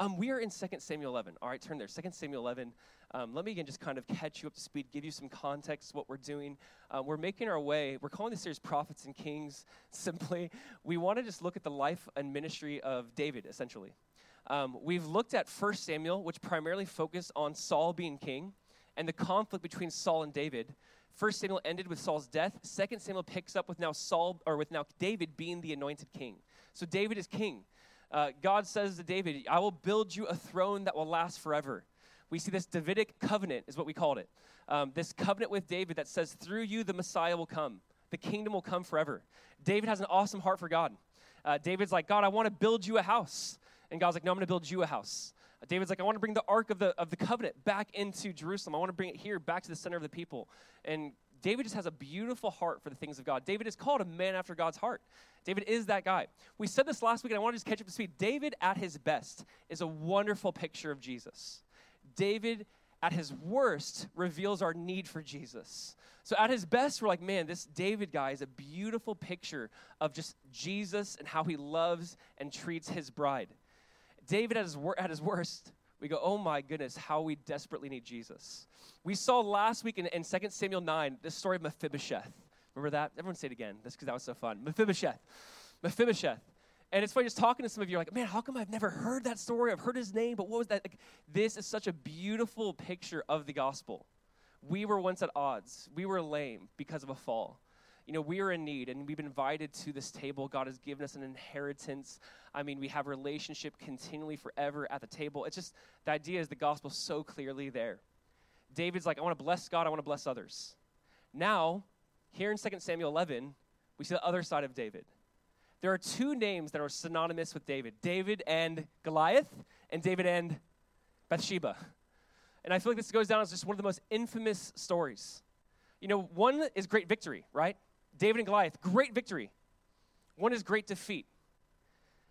Um, we are in 2 Samuel 11. All right, turn there. 2 Samuel 11. Um, let me again just kind of catch you up to speed, give you some context what we're doing. Uh, we're making our way, we're calling this series Prophets and Kings simply. We want to just look at the life and ministry of David, essentially. Um, we've looked at 1 Samuel, which primarily focused on Saul being king and the conflict between Saul and David. First Samuel ended with Saul's death. Second Samuel picks up with now Saul or with now David being the anointed king. So David is king. Uh, God says to David, "I will build you a throne that will last forever." We see this Davidic covenant is what we called it. Um, this covenant with David that says, "Through you the Messiah will come. The kingdom will come forever." David has an awesome heart for God. Uh, David's like, "God, I want to build you a house," and God's like, "No, I'm going to build you a house." David's like, I want to bring the Ark of the, of the Covenant back into Jerusalem. I want to bring it here, back to the center of the people. And David just has a beautiful heart for the things of God. David is called a man after God's heart. David is that guy. We said this last week, and I want to just catch up to speed. David, at his best, is a wonderful picture of Jesus. David, at his worst, reveals our need for Jesus. So, at his best, we're like, man, this David guy is a beautiful picture of just Jesus and how he loves and treats his bride. David at his, wor- at his worst, we go, oh my goodness, how we desperately need Jesus. We saw last week in, in 2 Samuel 9 the story of Mephibosheth. Remember that? Everyone say it again. That's because that was so fun. Mephibosheth. Mephibosheth. And it's funny just talking to some of you, like, man, how come I've never heard that story? I've heard his name, but what was that? Like, this is such a beautiful picture of the gospel. We were once at odds. We were lame because of a fall you know, we are in need and we've been invited to this table. God has given us an inheritance. I mean, we have relationship continually forever at the table. It's just the idea is the gospel so clearly there. David's like, I want to bless God, I want to bless others. Now, here in 2 Samuel 11, we see the other side of David. There are two names that are synonymous with David David and Goliath, and David and Bathsheba. And I feel like this goes down as just one of the most infamous stories. You know, one is great victory, right? David and Goliath, great victory. One is great defeat.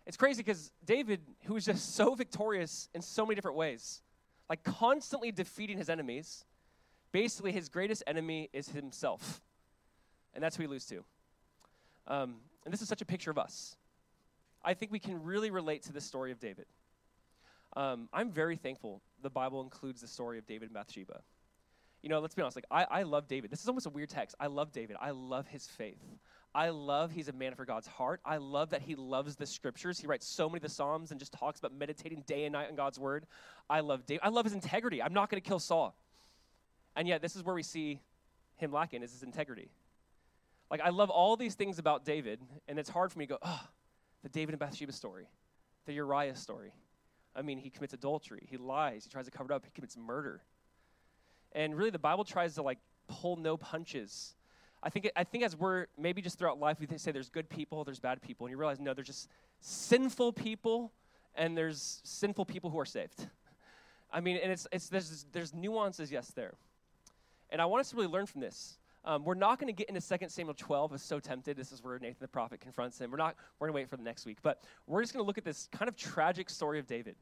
It's crazy because David, who was just so victorious in so many different ways, like constantly defeating his enemies, basically his greatest enemy is himself. And that's who he loses to. Um, and this is such a picture of us. I think we can really relate to the story of David. Um, I'm very thankful the Bible includes the story of David and Bathsheba you know, let's be honest, like, I, I love David. This is almost a weird text. I love David. I love his faith. I love he's a man for God's heart. I love that he loves the scriptures. He writes so many of the Psalms and just talks about meditating day and night on God's word. I love David. I love his integrity. I'm not going to kill Saul. And yet, this is where we see him lacking is his integrity. Like, I love all these things about David, and it's hard for me to go, oh, the David and Bathsheba story, the Uriah story. I mean, he commits adultery, he lies, he tries to cover it up, he commits murder. And really, the Bible tries to like pull no punches. I think, I think as we're maybe just throughout life, we say there's good people, there's bad people, and you realize no, there's just sinful people, and there's sinful people who are saved. I mean, and it's, it's there's, there's nuances, yes, there. And I want us to really learn from this. Um, we're not going to get into 2 Samuel 12. I'm so tempted. This is where Nathan the prophet confronts him. We're not. We're going to wait for the next week. But we're just going to look at this kind of tragic story of David.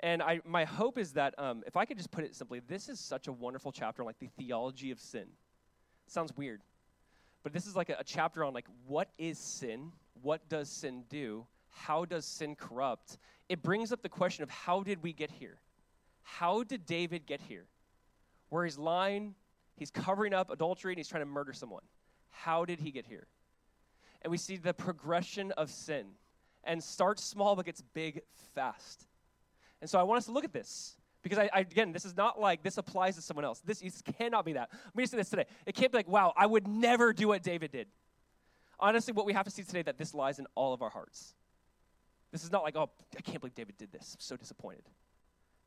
And I, my hope is that um, if I could just put it simply, this is such a wonderful chapter on like the theology of sin. Sounds weird, but this is like a, a chapter on like what is sin, what does sin do, how does sin corrupt. It brings up the question of how did we get here? How did David get here? Where he's lying, he's covering up adultery, and he's trying to murder someone. How did he get here? And we see the progression of sin and starts small but gets big fast. And so I want us to look at this. Because I, I, again, this is not like this applies to someone else. This, this cannot be that. Let me say this today. It can't be like, wow, I would never do what David did. Honestly, what we have to see today that this lies in all of our hearts. This is not like, oh, I can't believe David did this. I'm so disappointed.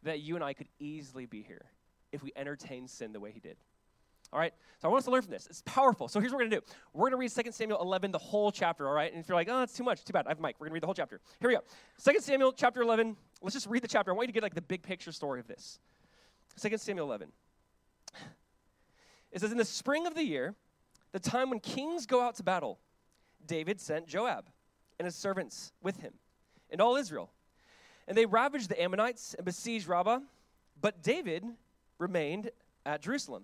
That you and I could easily be here if we entertain sin the way he did. All right? So I want us to learn from this. It's powerful. So here's what we're going to do. We're going to read 2 Samuel 11, the whole chapter, all right? And if you're like, oh, it's too much, too bad, I have Mike. We're going to read the whole chapter. Here we go. 2 Samuel chapter 11. Let's just read the chapter. I want you to get like the big picture story of this. 2 Samuel 11. It says, In the spring of the year, the time when kings go out to battle, David sent Joab and his servants with him and all Israel. And they ravaged the Ammonites and besieged Rabbah, but David remained at Jerusalem.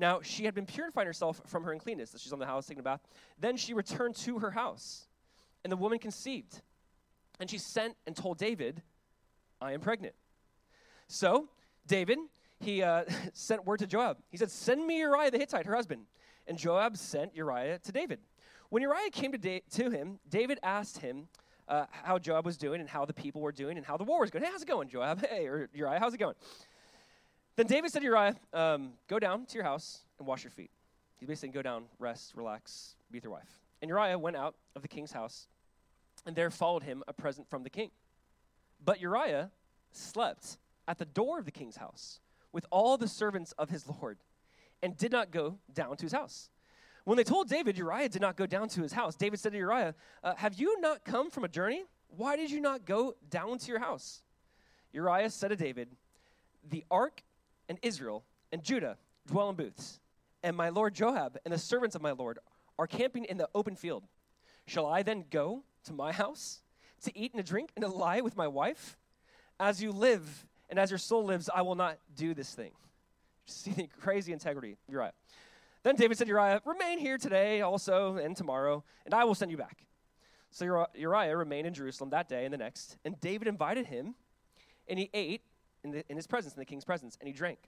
Now she had been purifying herself from her uncleanness. She's on the house taking a bath. Then she returned to her house, and the woman conceived. And she sent and told David, I am pregnant. So David, he uh, sent word to Joab. He said, Send me Uriah the Hittite, her husband. And Joab sent Uriah to David. When Uriah came to, da- to him, David asked him uh, how Joab was doing and how the people were doing and how the war was going. Hey, how's it going, Joab? Hey, or Uriah, how's it going? Then David said to Uriah, um, Go down to your house and wash your feet. He's basically saying, Go down, rest, relax, be with your wife. And Uriah went out of the king's house, and there followed him a present from the king. But Uriah slept at the door of the king's house with all the servants of his Lord and did not go down to his house. When they told David Uriah did not go down to his house, David said to Uriah, uh, Have you not come from a journey? Why did you not go down to your house? Uriah said to David, The ark and Israel and Judah dwell in booths, and my lord Joab and the servants of my lord are camping in the open field. Shall I then go to my house to eat and to drink and to lie with my wife? As you live and as your soul lives, I will not do this thing. See the crazy integrity, Uriah. Then David said, to Uriah, remain here today also and tomorrow, and I will send you back. So Uriah remained in Jerusalem that day and the next, and David invited him, and he ate in, the, in his presence, in the king's presence, and he drank,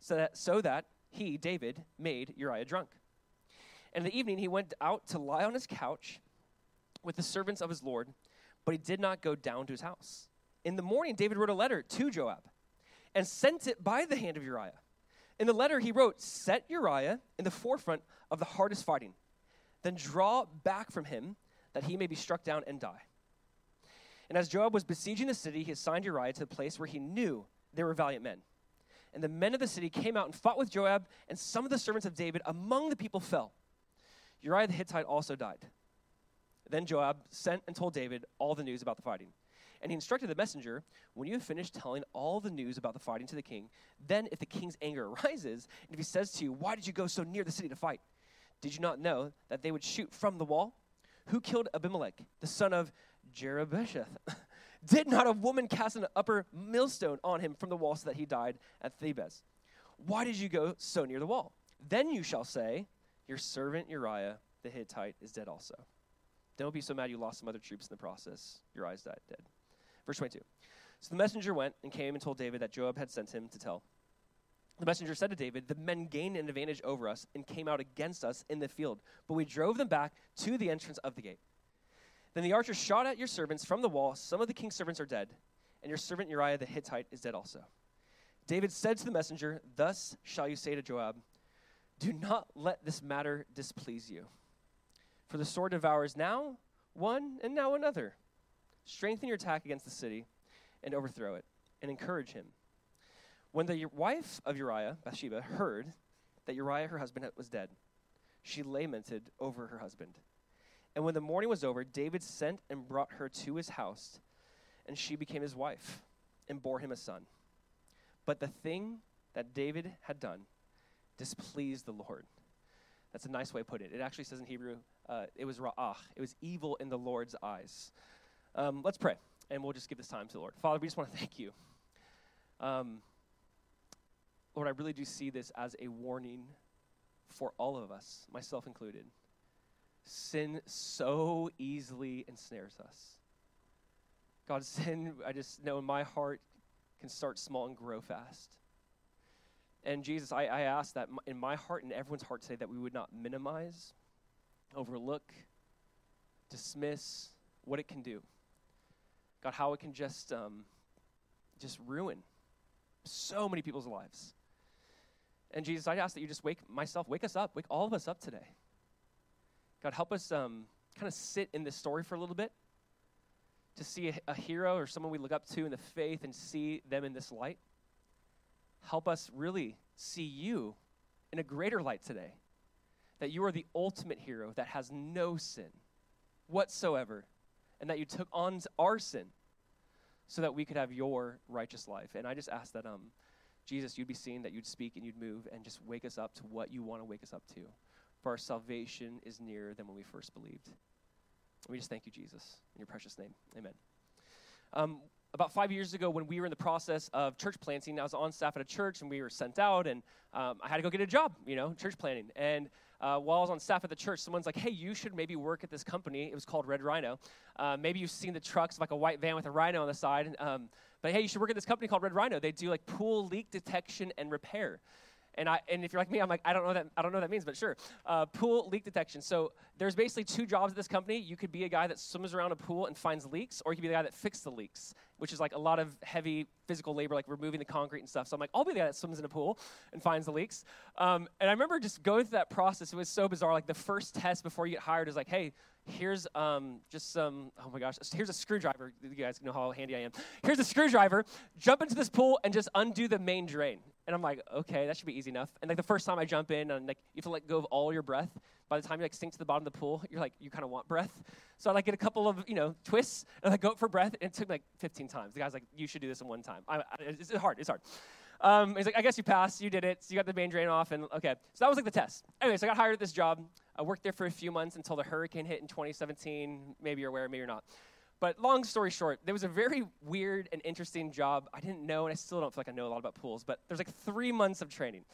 so that, so that he, David, made Uriah drunk. And in the evening he went out to lie on his couch with the servants of his Lord, but he did not go down to his house. In the morning, David wrote a letter to Joab and sent it by the hand of Uriah. In the letter, he wrote, Set Uriah in the forefront of the hardest fighting, then draw back from him that he may be struck down and die. And as Joab was besieging the city, he assigned Uriah to the place where he knew there were valiant men. And the men of the city came out and fought with Joab, and some of the servants of David among the people fell. Uriah the Hittite also died. Then Joab sent and told David all the news about the fighting. And he instructed the messenger, When you have finished telling all the news about the fighting to the king, then if the king's anger arises, and if he says to you, Why did you go so near the city to fight? Did you not know that they would shoot from the wall? Who killed Abimelech, the son of Jerubbesheth? Did not a woman cast an upper millstone on him from the wall so that he died at Thebez? Why did you go so near the wall? Then you shall say, Your servant Uriah the Hittite is dead also. Don't be so mad you lost some other troops in the process. Uriah's died dead. Verse 22. So the messenger went and came and told David that Joab had sent him to tell. The messenger said to David, The men gained an advantage over us and came out against us in the field, but we drove them back to the entrance of the gate. Then the archers shot at your servants from the wall. Some of the king's servants are dead, and your servant Uriah the Hittite is dead also. David said to the messenger, Thus shall you say to Joab, Do not let this matter displease you. For the sword devours now one and now another strengthen your attack against the city and overthrow it, and encourage him. When the wife of Uriah, Bathsheba, heard that Uriah, her husband, was dead, she lamented over her husband. And when the morning was over, David sent and brought her to his house, and she became his wife and bore him a son. But the thing that David had done displeased the Lord. That's a nice way to put it. It actually says in Hebrew, uh, it was ra'ah. It was evil in the Lord's eyes. Um, let's pray, and we'll just give this time to the Lord. Father, we just want to thank you. Um, Lord, I really do see this as a warning for all of us, myself included. Sin so easily ensnares us. God, sin, I just know in my heart, can start small and grow fast. And Jesus, I, I ask that in my heart and everyone's heart today that we would not minimize, overlook, dismiss what it can do. God, how it can just um, just ruin so many people's lives. And Jesus, I ask that you just wake myself, wake us up, wake all of us up today. God, help us um, kind of sit in this story for a little bit to see a, a hero or someone we look up to in the faith and see them in this light. Help us really see you in a greater light today. That you are the ultimate hero that has no sin whatsoever and that you took on our sin so that we could have your righteous life. And I just ask that um, Jesus, you'd be seen, that you'd speak and you'd move and just wake us up to what you want to wake us up to. For our salvation is nearer than when we first believed. We just thank you, Jesus, in your precious name. Amen. Um, about five years ago, when we were in the process of church planting, I was on staff at a church and we were sent out, and um, I had to go get a job, you know, church planting. And uh, while I was on staff at the church, someone's like, hey, you should maybe work at this company. It was called Red Rhino. Uh, maybe you've seen the trucks, like a white van with a rhino on the side. Um, but hey, you should work at this company called Red Rhino. They do like pool leak detection and repair. And, I, and if you're like me, I'm like, I don't know that, I don't know what that means, but sure. Uh, pool leak detection. So there's basically two jobs at this company. You could be a guy that swims around a pool and finds leaks, or you could be the guy that fixes the leaks, which is like a lot of heavy physical labor, like removing the concrete and stuff. So I'm like, I'll be the guy that swims in a pool and finds the leaks. Um, and I remember just going through that process. It was so bizarre. Like the first test before you get hired is like, hey, here's um, just some, oh my gosh, here's a screwdriver. You guys know how handy I am. Here's a screwdriver. Jump into this pool and just undo the main drain. And I'm like, okay, that should be easy enough. And like the first time I jump in, and like you have to let go of all your breath. By the time you like sink to the bottom of the pool, you're like, you kind of want breath. So I like get a couple of you know twists, and I go for breath. And it took like 15 times. The guy's like, you should do this in one time. I, I, it's hard. It's hard. Um, he's like, I guess you passed. You did it. So you got the main drain off, and okay. So that was like the test. Anyway, so I got hired at this job. I worked there for a few months until the hurricane hit in 2017. Maybe you're aware, maybe you're not. But long story short, there was a very weird and interesting job. I didn't know, and I still don't feel like I know a lot about pools, but there's like three months of training.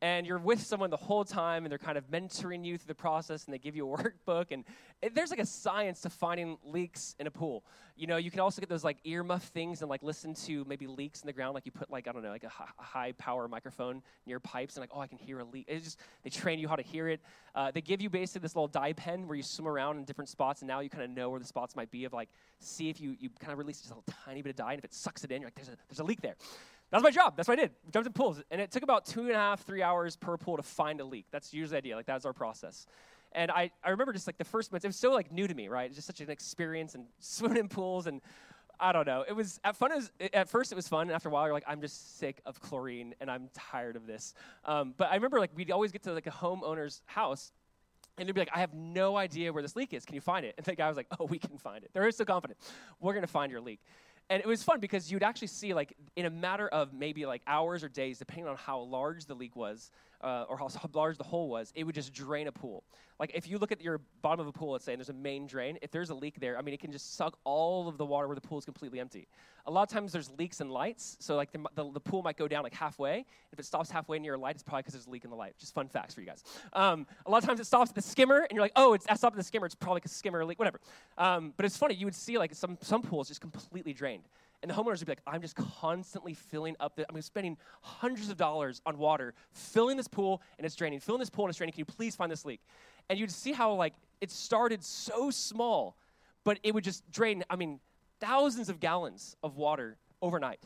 And you're with someone the whole time, and they're kind of mentoring you through the process, and they give you a workbook. And it, there's like a science to finding leaks in a pool. You know, you can also get those like earmuff things and like listen to maybe leaks in the ground. Like you put like, I don't know, like a, high power microphone near pipes, and like, oh, I can hear a leak. It's just, they train you how to hear it. Uh, they give you basically this little dye pen where you swim around in different spots, and now you kind of know where the spots might be of like, see if you, you kind of release just a little tiny bit of dye, and if it sucks it in, you're like, there's a, there's a leak there. That's my job. That's what I did. Jumped in pools. And it took about two and a half, three hours per pool to find a leak. That's usually the idea. Like, that's our process. And I, I remember just like the first months, it was so like new to me, right? It's just such an experience and swimming in pools and I don't know. It was at fun as at first it was fun, and after a while you're like, I'm just sick of chlorine and I'm tired of this. Um, but I remember like we'd always get to like a homeowner's house, and they'd be like, I have no idea where this leak is. Can you find it? And the guy was like, Oh, we can find it. They're so confident. We're gonna find your leak and it was fun because you'd actually see like in a matter of maybe like hours or days depending on how large the leak was uh, or how large the hole was it would just drain a pool. Like if you look at your bottom of a pool let's say and there's a main drain if there's a leak there i mean it can just suck all of the water where the pool is completely empty. A lot of times there's leaks in lights so like the, the, the pool might go down like halfway. If it stops halfway near a light it's probably because there's a leak in the light. Just fun facts for you guys. Um, a lot of times it stops at the skimmer and you're like oh it's stopped at the skimmer. It's probably a skimmer leak whatever. Um, but it's funny you would see like some, some pools just completely drained and the homeowners would be like, I'm just constantly filling up the, I'm spending hundreds of dollars on water, filling this pool and it's draining, filling this pool and it's draining. Can you please find this leak? And you'd see how like it started so small, but it would just drain, I mean, thousands of gallons of water overnight,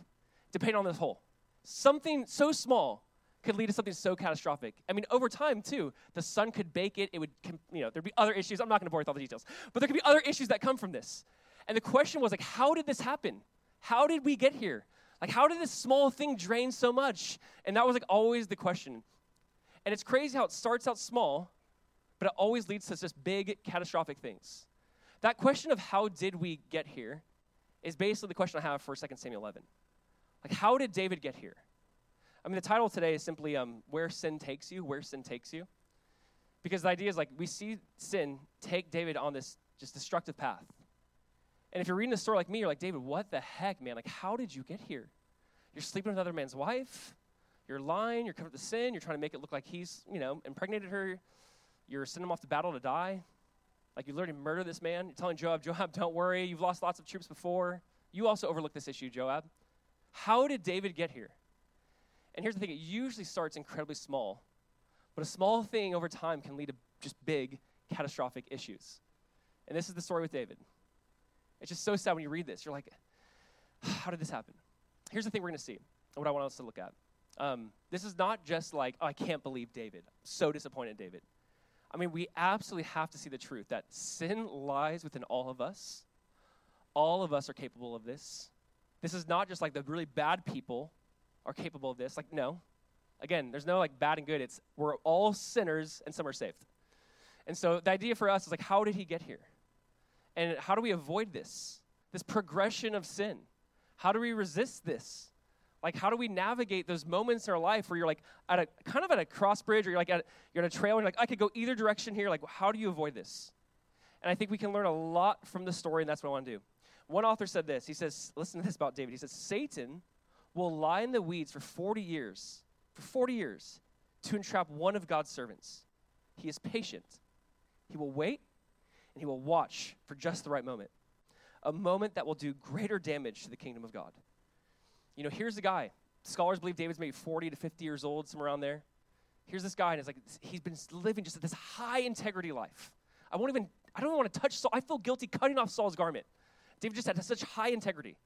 depending on this hole. Something so small could lead to something so catastrophic. I mean, over time, too, the sun could bake it. It would, you know, there'd be other issues. I'm not going to bore you with all the details, but there could be other issues that come from this. And the question was, like, how did this happen? How did we get here? Like, how did this small thing drain so much? And that was like always the question. And it's crazy how it starts out small, but it always leads to just big, catastrophic things. That question of how did we get here is basically the question I have for 2 Samuel 11. Like, how did David get here? I mean, the title today is simply um, Where Sin Takes You, Where Sin Takes You. Because the idea is like we see sin take David on this just destructive path. And if you're reading a story like me, you're like, David, what the heck, man? Like, how did you get here? You're sleeping with another man's wife. You're lying. You're covered with sin. You're trying to make it look like he's, you know, impregnated her. You're sending him off to battle to die. Like, you literally murder this man. You're telling Joab, Joab, don't worry. You've lost lots of troops before. You also overlooked this issue, Joab. How did David get here? And here's the thing it usually starts incredibly small, but a small thing over time can lead to just big, catastrophic issues. And this is the story with David. It's just so sad when you read this. You're like, how did this happen? Here's the thing we're going to see, what I want us to look at. Um, this is not just like, oh, I can't believe David. I'm so disappointed David. I mean, we absolutely have to see the truth that sin lies within all of us. All of us are capable of this. This is not just like the really bad people are capable of this. Like, no. Again, there's no like bad and good. It's we're all sinners and some are saved. And so the idea for us is like, how did he get here? And how do we avoid this? This progression of sin. How do we resist this? Like, how do we navigate those moments in our life where you're like at a kind of at a cross bridge, or you're like at, you're at a trail, and you're like, I could go either direction here. Like, how do you avoid this? And I think we can learn a lot from the story, and that's what I want to do. One author said this. He says, listen to this about David. He says, Satan will lie in the weeds for 40 years, for 40 years, to entrap one of God's servants. He is patient. He will wait, and he will watch for just the right moment. A moment that will do greater damage to the kingdom of God. You know, here's the guy. Scholars believe David's maybe 40 to 50 years old, somewhere around there. Here's this guy, and it's like he's been living just this high integrity life. I won't even, I don't even want to touch Saul. I feel guilty cutting off Saul's garment. David just had such high integrity.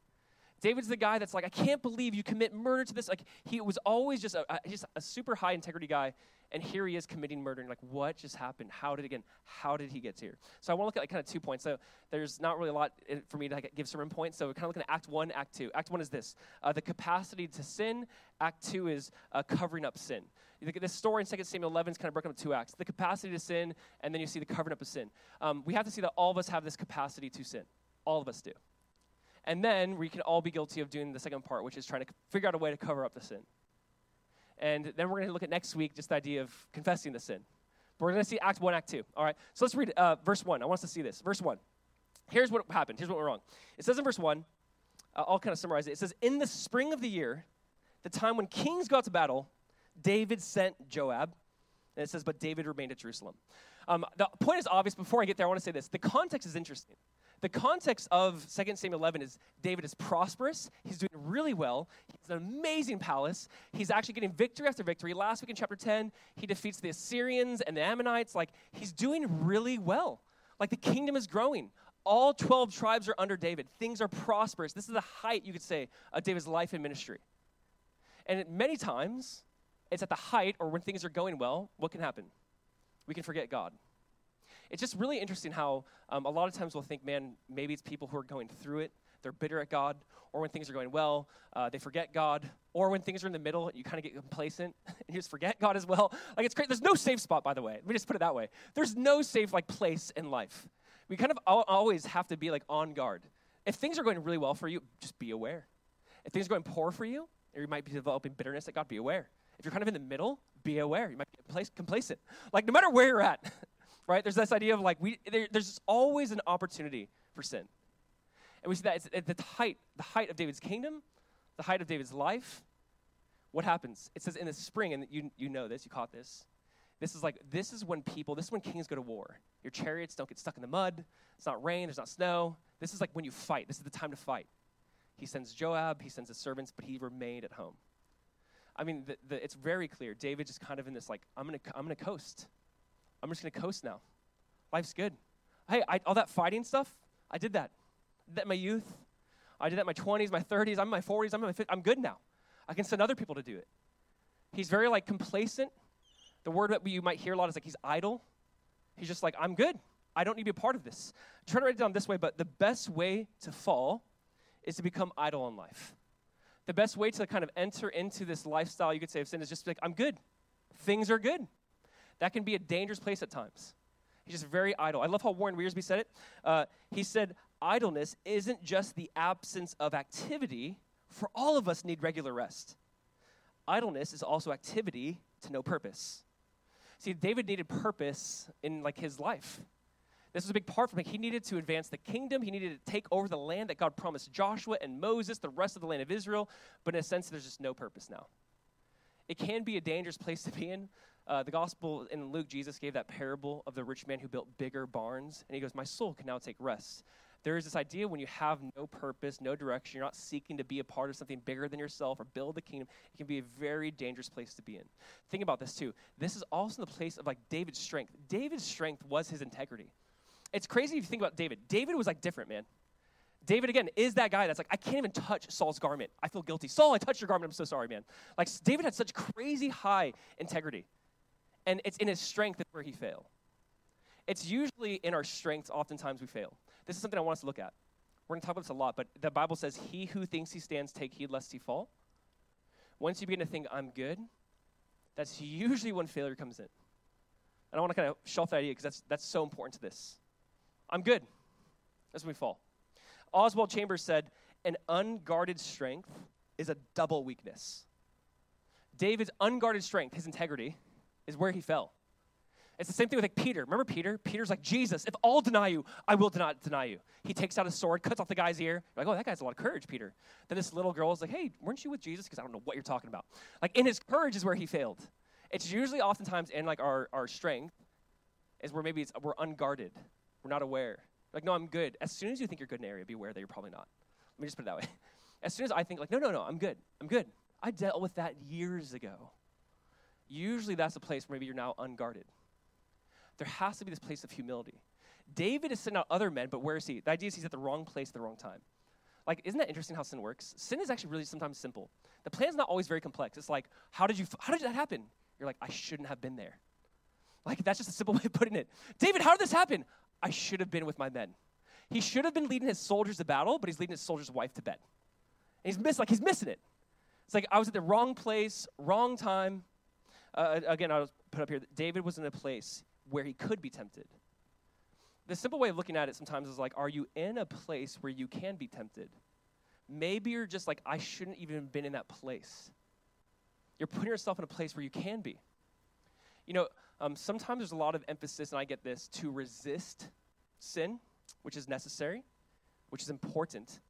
David's the guy that's like, I can't believe you commit murder to this. Like, he was always just a, a, just a super high integrity guy, and here he is committing murder. And like, what just happened? How did again? How did he get here? So I want to look at like kind of two points. So there's not really a lot for me to like, give sermon points. So we're kind of looking at Act One, Act Two. Act One is this: uh, the capacity to sin. Act Two is uh, covering up sin. This story in 2 Samuel 11 is kind of broken up into two acts: the capacity to sin, and then you see the covering up of sin. Um, we have to see that all of us have this capacity to sin. All of us do. And then we can all be guilty of doing the second part, which is trying to figure out a way to cover up the sin. And then we're going to look at next week just the idea of confessing the sin. But we're going to see Act 1, Act 2. All right, so let's read uh, verse 1. I want us to see this. Verse 1. Here's what happened. Here's what went wrong. It says in verse 1, uh, I'll kind of summarize it. It says, In the spring of the year, the time when kings go out to battle, David sent Joab. And it says, But David remained at Jerusalem. Um, the point is obvious. Before I get there, I want to say this. The context is interesting. The context of 2 Samuel 11 is David is prosperous. He's doing really well. He's an amazing palace. He's actually getting victory after victory. Last week in chapter 10, he defeats the Assyrians and the Ammonites. Like, he's doing really well. Like, the kingdom is growing. All 12 tribes are under David. Things are prosperous. This is the height, you could say, of David's life and ministry. And many times, it's at the height or when things are going well, what can happen? We can forget God it's just really interesting how um, a lot of times we'll think, man, maybe it's people who are going through it. They're bitter at God, or when things are going well, uh, they forget God, or when things are in the middle, you kind of get complacent and you just forget God as well. Like it's great. There's no safe spot, by the way. Let me just put it that way. There's no safe like place in life. We kind of always have to be like on guard. If things are going really well for you, just be aware. If things are going poor for you, or you might be developing bitterness at God, be aware. If you're kind of in the middle, be aware. You might be complacent. Like no matter where you're at, right? There's this idea of like, we, there, there's always an opportunity for sin. And we see that it's at the height, the height of David's kingdom, the height of David's life. What happens? It says in the spring, and you, you know this, you caught this. This is like, this is when people, this is when kings go to war. Your chariots don't get stuck in the mud. It's not rain, there's not snow. This is like when you fight. This is the time to fight. He sends Joab, he sends his servants, but he remained at home. I mean, the, the, it's very clear. David just kind of in this like, I'm gonna, I'm gonna coast. I'm just going to coast now. Life's good. Hey, I, all that fighting stuff, I did that. I did that in my youth. I did that in my 20s, my 30s. I'm in my 40s. I'm in my 50s. I'm good now. I can send other people to do it. He's very like complacent. The word that you might hear a lot is like he's idle. He's just like, I'm good. I don't need to be a part of this. Trying to write it down this way, but the best way to fall is to become idle in life. The best way to kind of enter into this lifestyle, you could say, of sin is just like, I'm good. Things are good. That can be a dangerous place at times. He's just very idle. I love how Warren Wiersbe said it. Uh, he said, Idleness isn't just the absence of activity, for all of us need regular rest. Idleness is also activity to no purpose. See, David needed purpose in like his life. This was a big part for him. He needed to advance the kingdom. He needed to take over the land that God promised Joshua and Moses, the rest of the land of Israel. But in a sense, there's just no purpose now. It can be a dangerous place to be in uh, the gospel in Luke, Jesus gave that parable of the rich man who built bigger barns, and he goes, My soul can now take rest. There is this idea when you have no purpose, no direction, you're not seeking to be a part of something bigger than yourself or build the kingdom, it can be a very dangerous place to be in. Think about this too. This is also the place of like David's strength. David's strength was his integrity. It's crazy if you think about David. David was like different, man. David, again, is that guy that's like, I can't even touch Saul's garment. I feel guilty. Saul, I touched your garment. I'm so sorry, man. Like, David had such crazy high integrity and it's in his strength that where he failed. It's usually in our strengths, oftentimes we fail. This is something I want us to look at. We're going to talk about this a lot, but the Bible says, He who thinks he stands, take heed lest he fall. Once you begin to think, I'm good, that's usually when failure comes in. And I want to kind of shelf that idea because that's, that's so important to this. I'm good. That's when we fall. Oswald Chambers said, An unguarded strength is a double weakness. David's unguarded strength, his integrity, is where he fell. It's the same thing with like Peter. Remember Peter? Peter's like, Jesus, if all deny you, I will not deny you. He takes out a sword, cuts off the guy's ear. You're like, oh, that guy's a lot of courage, Peter. Then this little girl is like, hey, weren't you with Jesus? Because I don't know what you're talking about. Like in his courage is where he failed. It's usually oftentimes in like our, our strength is where maybe it's we're unguarded. We're not aware. Like, no, I'm good. As soon as you think you're good in an area, be aware that you're probably not. Let me just put it that way. As soon as I think like, no, no, no, I'm good. I'm good. I dealt with that years ago. Usually that's a place where maybe you're now unguarded there has to be this place of humility. David is sending out other men, but where is he? The idea is he's at the wrong place at the wrong time. Like, isn't that interesting how sin works? Sin is actually really sometimes simple. The plan's not always very complex. It's like, how did you, how did that happen? You're like, I shouldn't have been there. Like, that's just a simple way of putting it. David, how did this happen? I should have been with my men. He should have been leading his soldiers to battle, but he's leading his soldier's wife to bed. And he's missed, like, he's missing it. It's like, I was at the wrong place, wrong time. Uh, again, I'll put up here, David was in a place where he could be tempted. The simple way of looking at it sometimes is like, are you in a place where you can be tempted? Maybe you're just like, I shouldn't even have been in that place. You're putting yourself in a place where you can be. You know, um, sometimes there's a lot of emphasis, and I get this, to resist sin, which is necessary, which is important,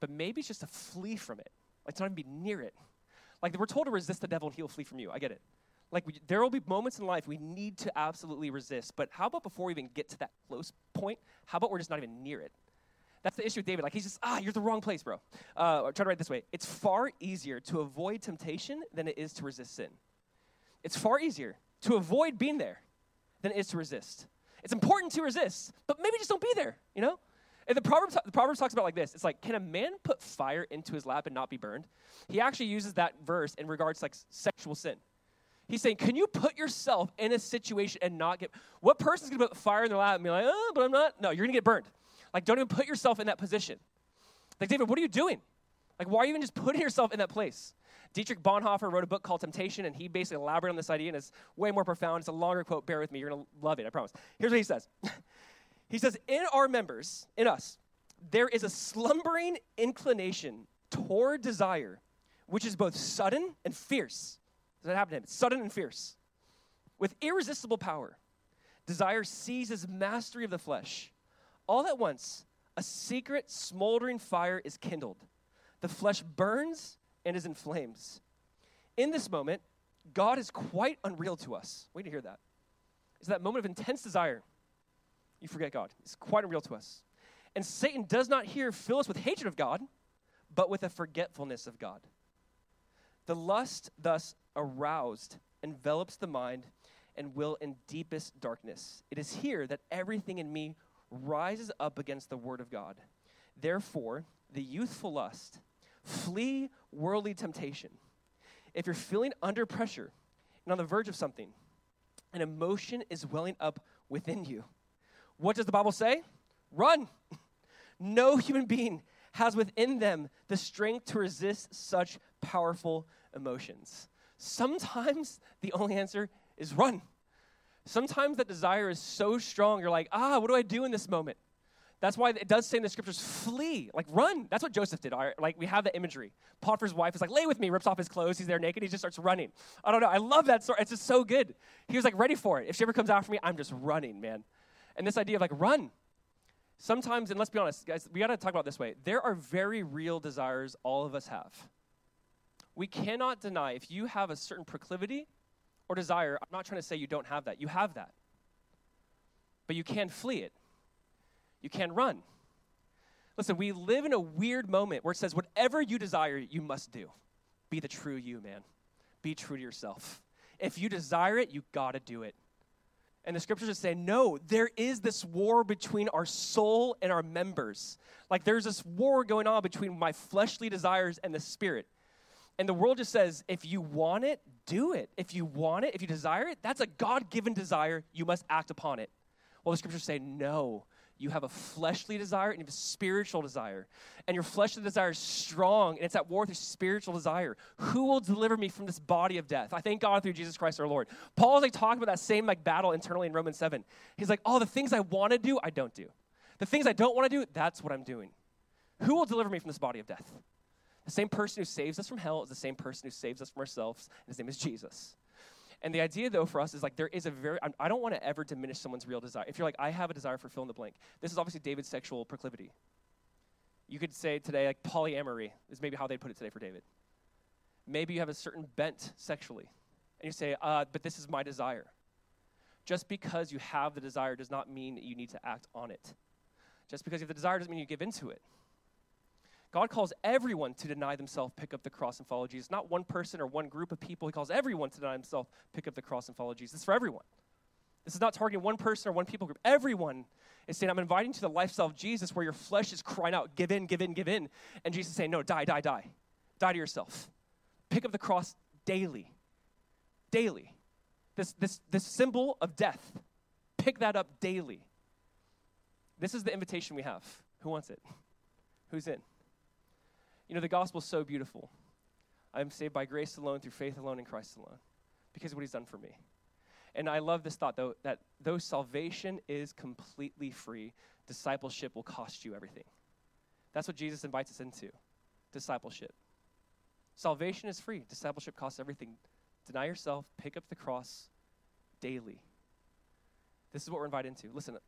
but maybe it's just to flee from it, like to not even be near it. Like we're told to resist the devil and he'll flee from you. I get it. Like, we, there will be moments in life we need to absolutely resist. But how about before we even get to that close point, how about we're just not even near it? That's the issue with David. Like, he's just, ah, you're the wrong place, bro. Uh, try to write this way it's far easier to avoid temptation than it is to resist sin. It's far easier to avoid being there than it is to resist. It's important to resist, but maybe just don't be there, you know? And the Proverbs, the Proverbs talks about like this. It's like, can a man put fire into his lap and not be burned? He actually uses that verse in regards to like sexual sin. He's saying, can you put yourself in a situation and not get. What person's gonna put fire in their lap and be like, oh, but I'm not? No, you're gonna get burned. Like, don't even put yourself in that position. Like, David, what are you doing? Like, why are you even just putting yourself in that place? Dietrich Bonhoeffer wrote a book called Temptation, and he basically elaborated on this idea, and it's way more profound. It's a longer quote. Bear with me. You're going to love it, I promise. Here's what he says He says, In our members, in us, there is a slumbering inclination toward desire, which is both sudden and fierce that happened to him. sudden and fierce. With irresistible power, desire seizes mastery of the flesh. All at once, a secret, smoldering fire is kindled. The flesh burns and is in flames. In this moment, God is quite unreal to us. Wait to hear that. It's that moment of intense desire. You forget God. It's quite unreal to us. And Satan does not here fill us with hatred of God, but with a forgetfulness of God. The lust, thus aroused, envelops the mind and will in deepest darkness. It is here that everything in me rises up against the word of God. Therefore, the youthful lust, flee worldly temptation. If you're feeling under pressure and on the verge of something, an emotion is welling up within you. What does the Bible say? Run. no human being has within them the strength to resist such powerful emotions. Sometimes the only answer is run. Sometimes that desire is so strong, you're like, ah, what do I do in this moment? That's why it does say in the scriptures, flee, like run. That's what Joseph did. Like we have the imagery. Potiphar's wife is like, lay with me, rips off his clothes. He's there naked. He just starts running. I don't know. I love that story. It's just so good. He was like ready for it. If she ever comes after me, I'm just running, man. And this idea of like run. Sometimes, and let's be honest, guys, we got to talk about this way. There are very real desires all of us have we cannot deny if you have a certain proclivity or desire, I'm not trying to say you don't have that. You have that. But you can't flee it, you can't run. Listen, we live in a weird moment where it says, whatever you desire, you must do. Be the true you, man. Be true to yourself. If you desire it, you gotta do it. And the scriptures just say, no, there is this war between our soul and our members. Like there's this war going on between my fleshly desires and the spirit. And the world just says, if you want it, do it. If you want it, if you desire it, that's a God given desire. You must act upon it. Well, the scriptures say, no. You have a fleshly desire and you have a spiritual desire. And your fleshly desire is strong and it's at war with your spiritual desire. Who will deliver me from this body of death? I thank God through Jesus Christ our Lord. Paul is like talking about that same like battle internally in Romans 7. He's like, oh, the things I want to do, I don't do. The things I don't want to do, that's what I'm doing. Who will deliver me from this body of death? The same person who saves us from hell is the same person who saves us from ourselves, and his name is Jesus. And the idea, though, for us is like there is a very, I don't want to ever diminish someone's real desire. If you're like, I have a desire for fill in the blank, this is obviously David's sexual proclivity. You could say today, like polyamory is maybe how they put it today for David. Maybe you have a certain bent sexually, and you say, uh, but this is my desire. Just because you have the desire does not mean that you need to act on it. Just because you have the desire doesn't mean you give into it. God calls everyone to deny themselves, pick up the cross, and follow Jesus. Not one person or one group of people. He calls everyone to deny themselves, pick up the cross, and follow Jesus. It's for everyone. This is not targeting one person or one people group. Everyone is saying, I'm inviting to the lifestyle of Jesus where your flesh is crying out, give in, give in, give in. And Jesus is saying, no, die, die, die. Die to yourself. Pick up the cross daily. Daily. This, this, this symbol of death, pick that up daily. This is the invitation we have. Who wants it? Who's in? You know, the gospel is so beautiful. I'm saved by grace alone, through faith alone, in Christ alone, because of what he's done for me. And I love this thought, though, that though salvation is completely free, discipleship will cost you everything. That's what Jesus invites us into discipleship. Salvation is free, discipleship costs everything. Deny yourself, pick up the cross daily. This is what we're invited into. Listen,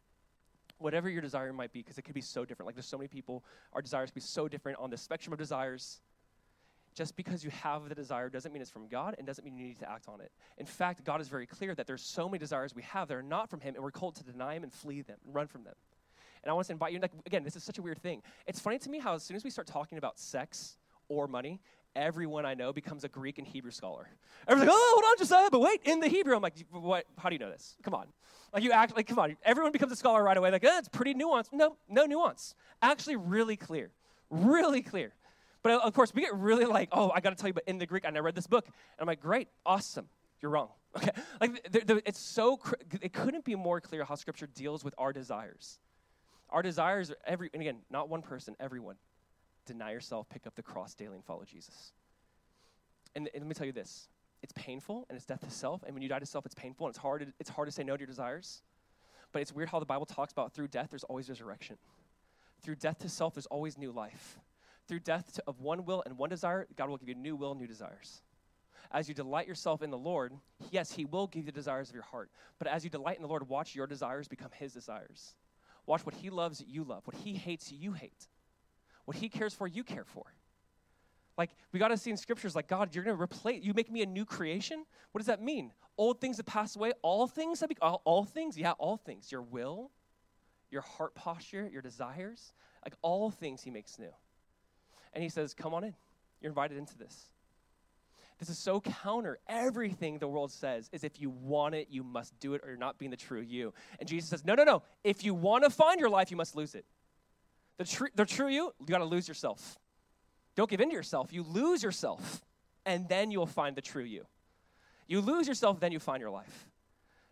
whatever your desire might be, because it could be so different. Like there's so many people, our desires could be so different on the spectrum of desires. Just because you have the desire doesn't mean it's from God and doesn't mean you need to act on it. In fact, God is very clear that there's so many desires we have that are not from Him, and we're called to deny Him and flee them and run from them. And I want to invite you, like, again, this is such a weird thing. It's funny to me how as soon as we start talking about sex or money, everyone I know becomes a Greek and Hebrew scholar. Everyone's like, oh, hold on, Josiah, but wait, in the Hebrew. I'm like, what? How do you know this? Come on. Like you act like, come on. Everyone becomes a scholar right away. Like, oh, it's pretty nuanced. No, no nuance. Actually, really clear, really clear. But of course, we get really like, oh, I got to tell you, but in the Greek, and I read this book, and I'm like, great, awesome. You're wrong. Okay, like the, the, it's so cr- it couldn't be more clear how Scripture deals with our desires. Our desires are every, and again, not one person, everyone. Deny yourself, pick up the cross daily, and follow Jesus. And, and let me tell you this: it's painful and it's death to self. And when you die to self, it's painful and it's hard. To, it's hard to say no to your desires. But it's weird how the Bible talks about through death, there's always resurrection. Through death to self, there's always new life. Through death to, of one will and one desire, God will give you new will, new desires. As you delight yourself in the Lord, yes, He will give you the desires of your heart. But as you delight in the Lord, watch your desires become His desires. Watch what He loves, you love. What He hates, you hate. What He cares for, you care for. Like, we got to see in scriptures, like, God, you're going to replace, you make me a new creation? What does that mean? Old things have passed away, all things have, be- all, all things? Yeah, all things. Your will, your heart posture, your desires, like all things he makes new. And he says, Come on in. You're invited into this. This is so counter everything the world says is if you want it, you must do it, or you're not being the true you. And Jesus says, No, no, no. If you want to find your life, you must lose it. The, tr- the true you, you got to lose yourself. Don't give in to yourself. You lose yourself, and then you'll find the true you. You lose yourself, then you find your life.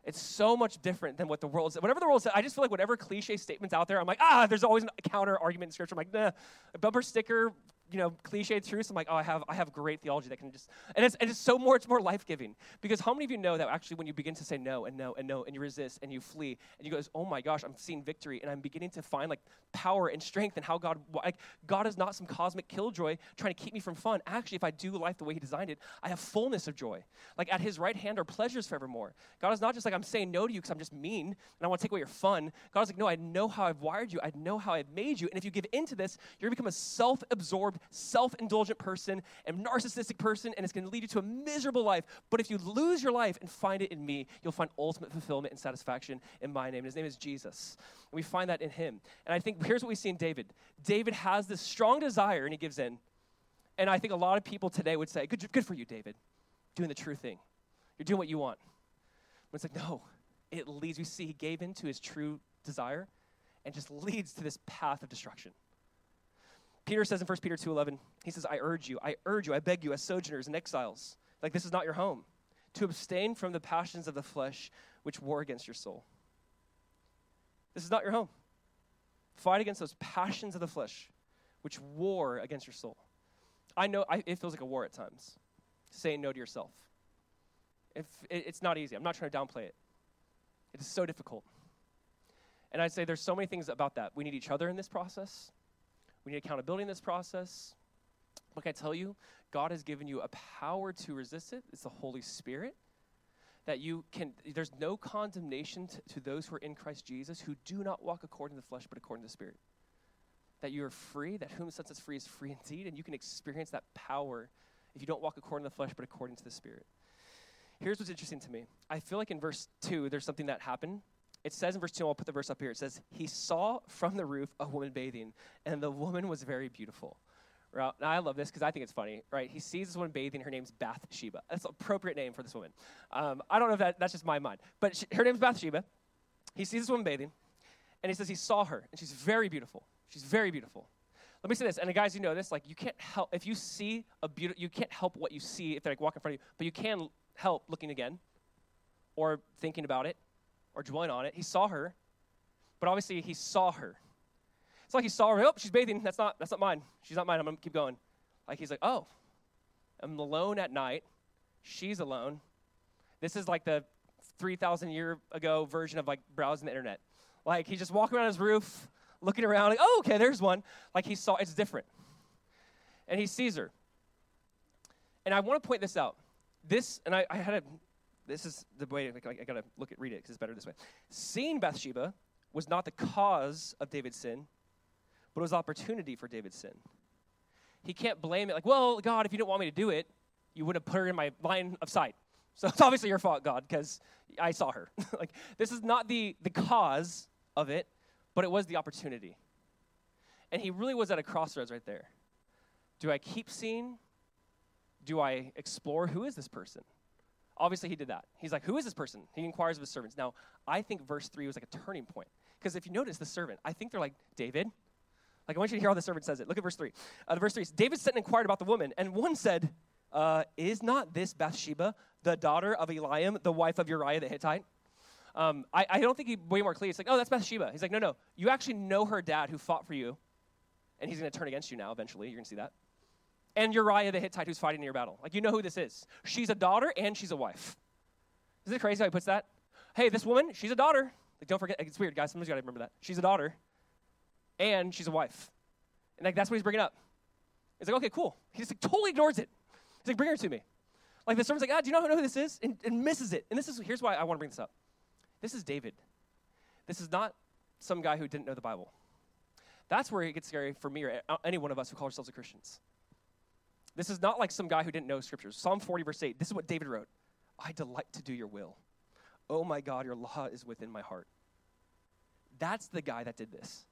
It's so much different than what the world says. Whatever the world says, I just feel like whatever cliche statements out there, I'm like, ah, there's always a counter argument in scripture. I'm like, nah, a bumper sticker, you know, cliche truths. I'm like, oh, I have, I have great theology that can just, and it's, and it's so more, it's more life giving. Because how many of you know that actually when you begin to say no and no and no and you resist and you flee and you go, oh my gosh, I'm seeing victory and I'm beginning to find like power and strength and how God, like, God is not some cosmic killjoy trying to keep me from fun. Actually, if I do life the way He designed it, I have fullness of joy. Like at His right hand are pleasures forevermore. God is not just like, I'm saying no to you because I'm just mean and I want to take away your fun. God is like, no, I know how I've wired you, I know how I've made you. And if you give into this, you're to become a self self indulgent person and narcissistic person, and it's going to lead you to a miserable life. But if you lose your life and find it in me, you'll find ultimate fulfillment and satisfaction in my name. And his name is Jesus. And we find that in him. And I think here's what we see in David David has this strong desire, and he gives in. And I think a lot of people today would say, Good, good for you, David, doing the true thing. You're doing what you want. But it's like, no, it leads, we see he gave in to his true desire and just leads to this path of destruction. Peter says in 1 Peter 2:11, he says, "I urge you, I urge you, I beg you as sojourners and exiles, like this is not your home, to abstain from the passions of the flesh which war against your soul." This is not your home. Fight against those passions of the flesh which war against your soul. I know I, it feels like a war at times, saying no to yourself. If it, it's not easy. I'm not trying to downplay it. It is so difficult. And I'd say there's so many things about that. We need each other in this process. We need accountability in this process. What can I tell you? God has given you a power to resist it. It's the Holy Spirit. That you can, there's no condemnation to, to those who are in Christ Jesus who do not walk according to the flesh, but according to the Spirit. That you are free, that whom sets us free is free indeed, and you can experience that power if you don't walk according to the flesh, but according to the Spirit. Here's what's interesting to me. I feel like in verse 2, there's something that happened. It says in verse 2, I'll put the verse up here. It says, He saw from the roof a woman bathing, and the woman was very beautiful. Right? Now, I love this because I think it's funny, right? He sees this woman bathing. Her name's Bathsheba. That's an appropriate name for this woman. Um, I don't know if that, that's just my mind, but she, her name's Bathsheba. He sees this woman bathing, and he says he saw her, and she's very beautiful. She's very beautiful. Let me say this, and the guys, you know this, like you can't help if you see a beautiful, you can't help what you see if they're like walking in front of you, but you can help looking again, or thinking about it, or dwelling on it. He saw her, but obviously he saw her. It's like he saw her. Oh, she's bathing. That's not that's not mine. She's not mine. I'm gonna keep going. Like he's like, oh, I'm alone at night. She's alone. This is like the 3,000 year ago version of like browsing the internet. Like he's just walking around his roof, looking around, like, oh, okay, there's one. Like he saw, it's different. And he sees her. And I want to point this out. This, and I, I had a, this is the way, like, I got to look at, read it because it's better this way. Seeing Bathsheba was not the cause of David's sin, but it was opportunity for David's sin. He can't blame it like, well, God, if you didn't want me to do it, you would have put her in my line of sight. So it's obviously your fault, God, because I saw her. like this is not the the cause of it, but it was the opportunity. And he really was at a crossroads right there. Do I keep seeing? Do I explore who is this person? Obviously, he did that. He's like, Who is this person? He inquires of his servants. Now, I think verse 3 was like a turning point. Because if you notice the servant, I think they're like, David. Like, I want you to hear how the servant says it. Look at verse 3. Uh, the verse 3 is David sent and inquired about the woman, and one said, uh, Is not this Bathsheba, the daughter of Eliam, the wife of Uriah the Hittite? Um, I, I, don't think he way more clear. It's like, oh, that's Bathsheba. He's like, no, no. You actually know her dad who fought for you, and he's going to turn against you now eventually. You're going to see that. And Uriah the Hittite who's fighting in your battle. Like, you know who this is. She's a daughter and she's a wife. Isn't it crazy how he puts that? Hey, this woman, she's a daughter. Like, don't forget, it's weird, guys. Somebody's got to remember that. She's a daughter, and she's a wife. And like, that's what he's bringing up. He's like, okay, cool. He just like, totally ignores it. He's like, bring her to me. Like the servant's like, ah, do you know who this is? And, and misses it. And this is here's why I want to bring this up. This is David. This is not some guy who didn't know the Bible. That's where it gets scary for me or any one of us who call ourselves Christians. This is not like some guy who didn't know scriptures. Psalm 40, verse 8, this is what David wrote I delight to do your will. Oh my God, your law is within my heart. That's the guy that did this.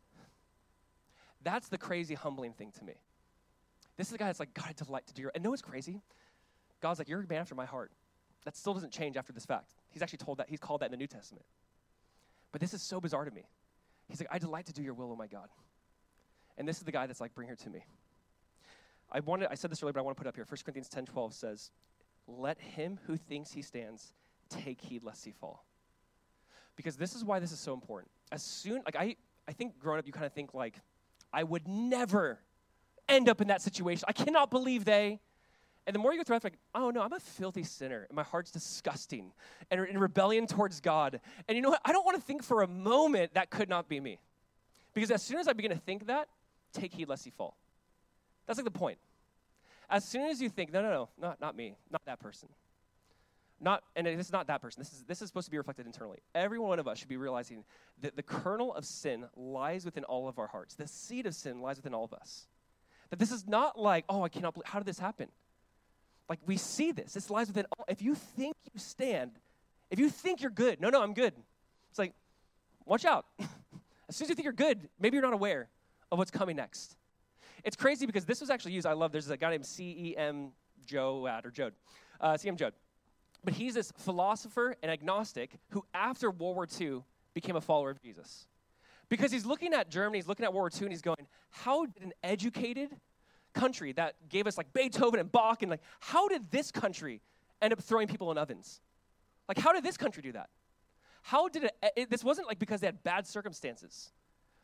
That's the crazy, humbling thing to me. This is the guy that's like, God, I delight to do your. And know what's crazy? God's like, you're a man after my heart. That still doesn't change after this fact. He's actually told that, he's called that in the New Testament. But this is so bizarre to me. He's like, I delight to do your will, oh my God. And this is the guy that's like, bring her to me. I wanted, I said this earlier, but I want to put up here. 1 Corinthians 10 12 says, Let him who thinks he stands take heed lest he fall. Because this is why this is so important. As soon, like, I, I think growing up, you kind of think, like, I would never end up in that situation. I cannot believe they. And the more you go through life, like, oh no, I'm a filthy sinner, and my heart's disgusting, and in rebellion towards God. And you know what? I don't want to think for a moment that could not be me. Because as soon as I begin to think that, take heed lest you fall. That's like the point. As soon as you think, no, no, no, not, not me, not that person. Not, and this is not that person. This is, this is supposed to be reflected internally. Every one of us should be realizing that the kernel of sin lies within all of our hearts. The seed of sin lies within all of us. That this is not like, oh, I cannot believe, how did this happen? Like we see this. This lies within all. If you think you stand, if you think you're good, no, no, I'm good. It's like, watch out. as soon as you think you're good, maybe you're not aware of what's coming next. It's crazy because this was actually used. I love. There's a guy named C. E. M. Joad or Jode, uh, C. M. Joad, but he's this philosopher and agnostic who, after World War II, became a follower of Jesus. Because he's looking at Germany, he's looking at World War II, and he's going, How did an educated, country that gave us like Beethoven and Bach and like how did this country end up throwing people in ovens? Like how did this country do that? How did it, it this wasn't like because they had bad circumstances.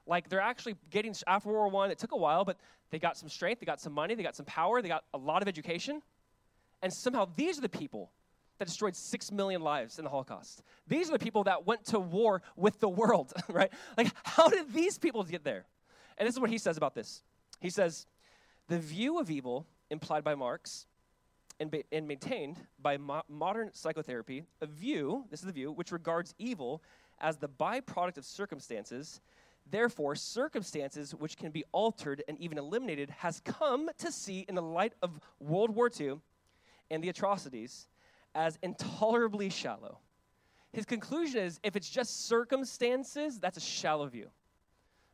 Like they're actually getting after World War One. It took a while, but they got some strength, they got some money, they got some power, they got a lot of education, and somehow these are the people that destroyed six million lives in the Holocaust. These are the people that went to war with the world, right? Like how did these people get there? And this is what he says about this. He says, the view of evil implied by Marx and, and maintained by mo- modern psychotherapy a view, this is the view, which regards evil as the byproduct of circumstances. Therefore, circumstances which can be altered and even eliminated has come to see in the light of World War II and the atrocities as intolerably shallow. His conclusion is if it's just circumstances, that's a shallow view.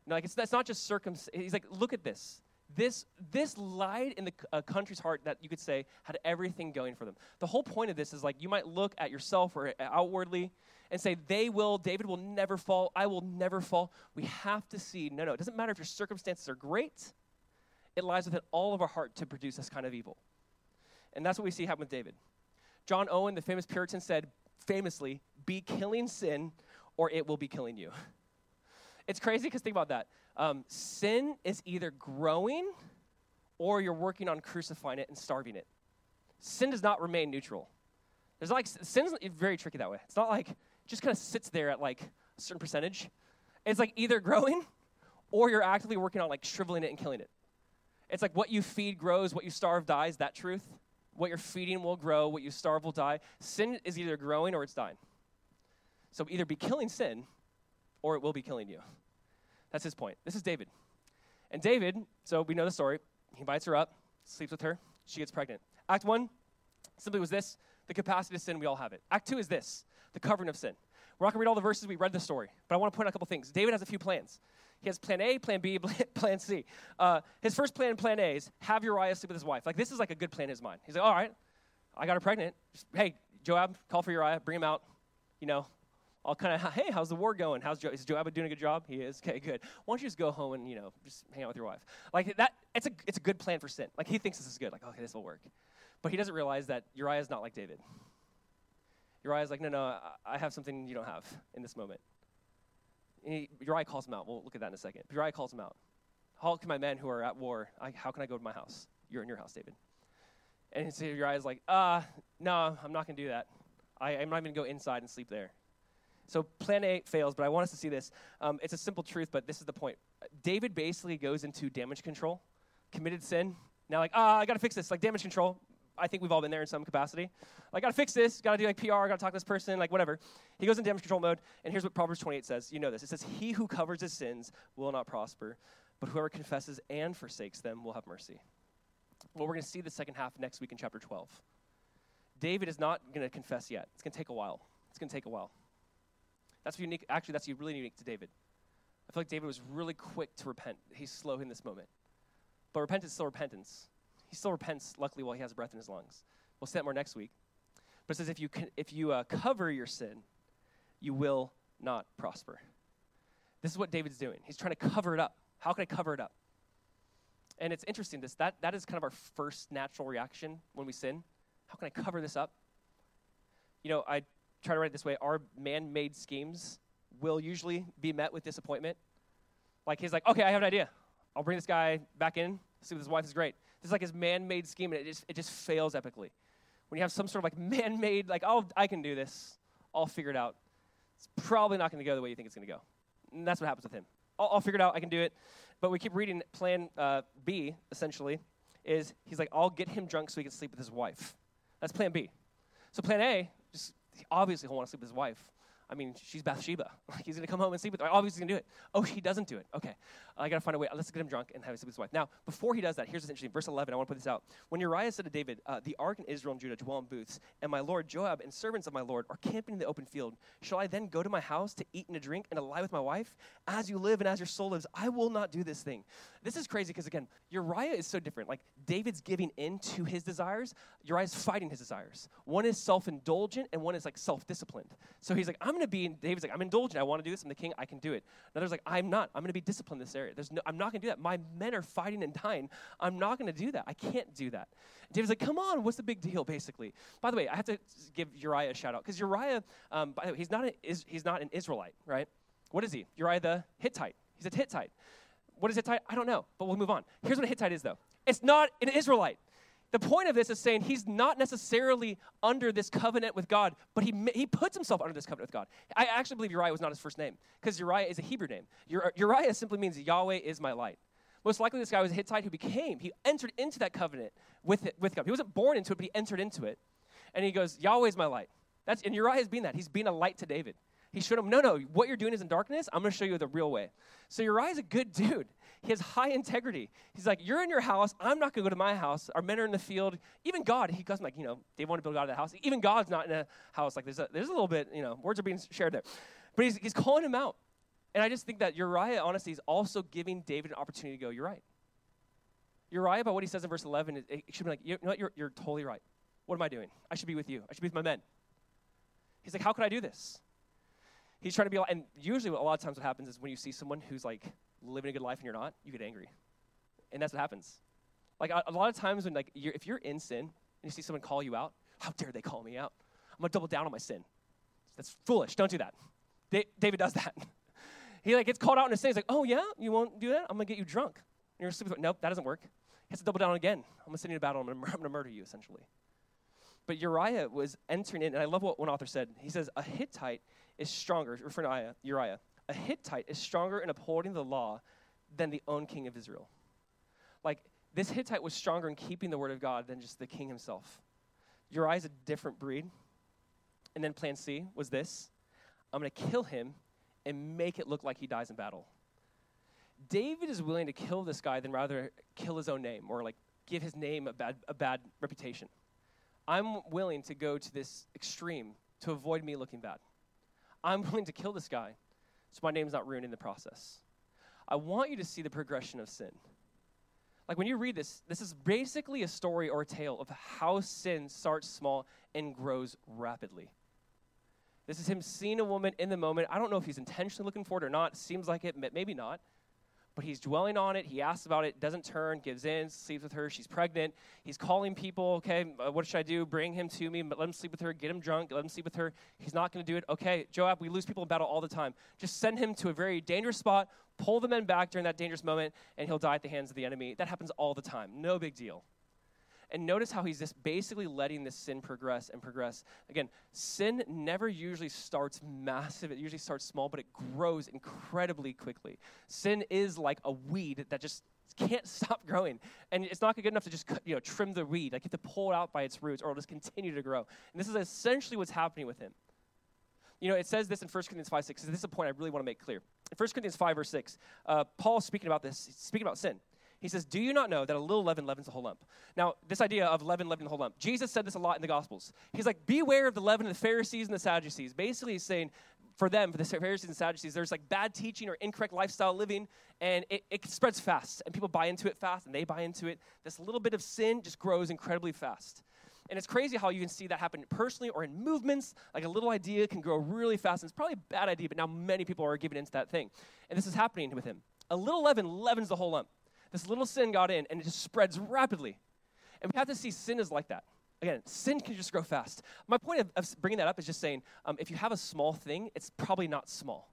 No, like it's that's not just circumstances. He's like, look at this. This this lied in the uh, country's heart that you could say had everything going for them. The whole point of this is like you might look at yourself or outwardly and say they will, David will never fall, I will never fall. We have to see no, no. It doesn't matter if your circumstances are great. It lies within all of our heart to produce this kind of evil, and that's what we see happen with David. John Owen, the famous Puritan, said famously, "Be killing sin, or it will be killing you." It's crazy because think about that. Um, sin is either growing or you're working on crucifying it and starving it. Sin does not remain neutral. There's like sin's very tricky that way. It's not like just kind of sits there at like a certain percentage. It's like either growing or you're actively working on like shriveling it and killing it. It's like what you feed grows, what you starve dies, that truth. What you're feeding will grow, what you starve will die. Sin is either growing or it's dying. So either be killing sin or it will be killing you. That's his point. This is David. And David, so we know the story. He invites her up, sleeps with her, she gets pregnant. Act one simply was this the capacity to sin, we all have it. Act two is this the covering of sin. We're not going to read all the verses, we read the story, but I want to point out a couple things. David has a few plans. He has plan A, plan B, plan C. Uh, his first plan, plan A, is have Uriah sleep with his wife. Like, this is like a good plan in his mind. He's like, all right, I got her pregnant. Just, hey, Joab, call for Uriah, bring him out. You know, I'll kind of, hey, how's the war going? How's is Joab doing a good job? He is. Okay, good. Why don't you just go home and you know just hang out with your wife? Like that. It's a it's a good plan for sin. Like he thinks this is good. Like okay, this will work, but he doesn't realize that Uriah is not like David. Uriah is like, no, no, I have something you don't have in this moment. He, Uriah calls him out. We'll look at that in a second. But Uriah calls him out. How can my men who are at war? I, how can I go to my house? You're in your house, David. And so Uriah's like, uh, no, I'm not going to do that. I, I'm not even going to go inside and sleep there. So plan A fails, but I want us to see this. Um, it's a simple truth, but this is the point. David basically goes into damage control, committed sin. Now, like, ah, I got to fix this. Like damage control. I think we've all been there in some capacity. Like, got to fix this. Got to do like PR. Got to talk to this person. Like whatever. He goes in damage control mode. And here's what Proverbs 28 says. You know this. It says, "He who covers his sins will not prosper, but whoever confesses and forsakes them will have mercy." Well, we're to see the second half next week in chapter 12. David is not to confess yet. It's to take a while. It's to take a while. That's unique. Actually, that's really unique to David. I feel like David was really quick to repent. He's slow in this moment. But repentance is still repentance. He still repents, luckily, while he has breath in his lungs. We'll see that more next week. But it says if you, if you uh, cover your sin, you will not prosper. This is what David's doing. He's trying to cover it up. How can I cover it up? And it's interesting, this, that, that is kind of our first natural reaction when we sin. How can I cover this up? You know, I try to write it this way our man made schemes will usually be met with disappointment. Like he's like, okay, I have an idea. I'll bring this guy back in, see what his wife is great. This is like his man made scheme, and it just, it just fails epically. When you have some sort of like man made, like, oh, I can do this, I'll figure it out, it's probably not going to go the way you think it's going to go. And that's what happens with him. I'll, I'll, figure it out, I can do it. But we keep reading plan uh, B, essentially, is he's like, I'll get him drunk so he can sleep with his wife. That's plan B. So plan A, just obviously he'll want to sleep with his wife. I mean, she's Bathsheba. Like, he's going to come home and sleep with her. Obviously, he's going to do it. Oh, he doesn't do it. Okay. I got to find a way. Let's get him drunk and have him sleep with his wife. Now, before he does that, here's what's interesting. Verse 11, I want to put this out. When Uriah said to David, uh, The ark and Israel and Judah dwell in booths, and my lord Joab and servants of my lord are camping in the open field, shall I then go to my house to eat and to drink and to lie with my wife? As you live and as your soul lives, I will not do this thing. This is crazy because, again, Uriah is so different. Like, David's giving in to his desires, Uriah's fighting his desires. One is self indulgent, and one is like self disciplined. So he's like, I'm going to be, David's like, I'm indulgent. I want to do this. I'm the king. I can do it. Another's like, I'm not. I'm going to be disciplined in this area. There's no, I'm not going to do that. My men are fighting and dying. I'm not going to do that. I can't do that. David's like, come on, what's the big deal, basically? By the way, I have to give Uriah a shout out because Uriah, um, by the way, he's not, a, is, he's not an Israelite, right? What is he? Uriah the Hittite. He's a Hittite. What is Hittite? I don't know, but we'll move on. Here's what a Hittite is, though it's not an Israelite. The point of this is saying he's not necessarily under this covenant with God, but he, he puts himself under this covenant with God. I actually believe Uriah was not his first name because Uriah is a Hebrew name. Uriah simply means Yahweh is my light. Most likely, this guy was a Hittite who became, he entered into that covenant with, it, with God. He wasn't born into it, but he entered into it. And he goes, Yahweh's my light. That's, and Uriah has been that. He's been a light to David. He showed him, no, no, what you're doing is in darkness. I'm going to show you the real way. So Uriah's a good dude. He has high integrity. He's like, you're in your house. I'm not going to go to my house. Our men are in the field. Even God, he goes like, you know, they want to build God of the house. Even God's not in a house. Like there's a, there's a little bit, you know, words are being shared there. But he's, he's calling him out. And I just think that Uriah, honestly, is also giving David an opportunity to go, you're right. Uriah, by what he says in verse 11, it, it should be like, you know what, you're, you're totally right. What am I doing? I should be with you. I should be with my men. He's like, how could I do this? He's trying to be, and usually a lot of times what happens is when you see someone who's like living a good life and you're not, you get angry. And that's what happens. Like a, a lot of times when like you're, if you're in sin and you see someone call you out, how dare they call me out? I'm gonna double down on my sin. That's foolish. Don't do that. David does that. he like gets called out in a sin. He's like, oh yeah, you won't do that? I'm gonna get you drunk. And you're sleeping. Nope, that doesn't work. He has to double down again. I'm gonna send you to battle. I'm gonna, I'm gonna murder you essentially. But Uriah was entering in, and I love what one author said. He says, a Hittite is stronger, referring to Uriah, a Hittite is stronger in upholding the law than the own king of Israel. Like, this Hittite was stronger in keeping the word of God than just the king himself. Uriah's a different breed. And then plan C was this I'm going to kill him and make it look like he dies in battle. David is willing to kill this guy than rather kill his own name or like give his name a bad, a bad reputation. I'm willing to go to this extreme to avoid me looking bad. I'm willing to kill this guy so my name's not ruined in the process. I want you to see the progression of sin. Like when you read this, this is basically a story or a tale of how sin starts small and grows rapidly. This is him seeing a woman in the moment. I don't know if he's intentionally looking for it or not. Seems like it, maybe not but he's dwelling on it. He asks about it, doesn't turn, gives in, sleeps with her. She's pregnant. He's calling people, okay, uh, what should I do? Bring him to me, let him sleep with her, get him drunk, let him sleep with her. He's not going to do it. Okay, Joab, we lose people in battle all the time. Just send him to a very dangerous spot, pull the men back during that dangerous moment, and he'll die at the hands of the enemy. That happens all the time. No big deal. And notice how he's just basically letting this sin progress and progress. Again, sin never usually starts massive. It usually starts small, but it grows incredibly quickly. Sin is like a weed that just can't stop growing. And it's not good enough to just you know, trim the weed. Like you have to pull it out by its roots or it'll just continue to grow. And this is essentially what's happening with him. You know, it says this in 1 Corinthians 5 6. This is a point I really want to make clear. In 1 Corinthians 5, verse 6, uh, Paul speaking about this, speaking about sin. He says, Do you not know that a little leaven leavens the whole lump? Now, this idea of leaven leavening the whole lump, Jesus said this a lot in the Gospels. He's like, Beware of the leaven of the Pharisees and the Sadducees. Basically, he's saying, for them, for the Pharisees and Sadducees, there's like bad teaching or incorrect lifestyle living, and it, it spreads fast, and people buy into it fast, and they buy into it. This little bit of sin just grows incredibly fast. And it's crazy how you can see that happen personally or in movements. Like a little idea can grow really fast. And it's probably a bad idea, but now many people are giving into that thing. And this is happening with him. A little leaven leavens the whole lump. This little sin got in, and it just spreads rapidly. And we have to see sin is like that. Again, sin can just grow fast. My point of, of bringing that up is just saying um, if you have a small thing, it's probably not small.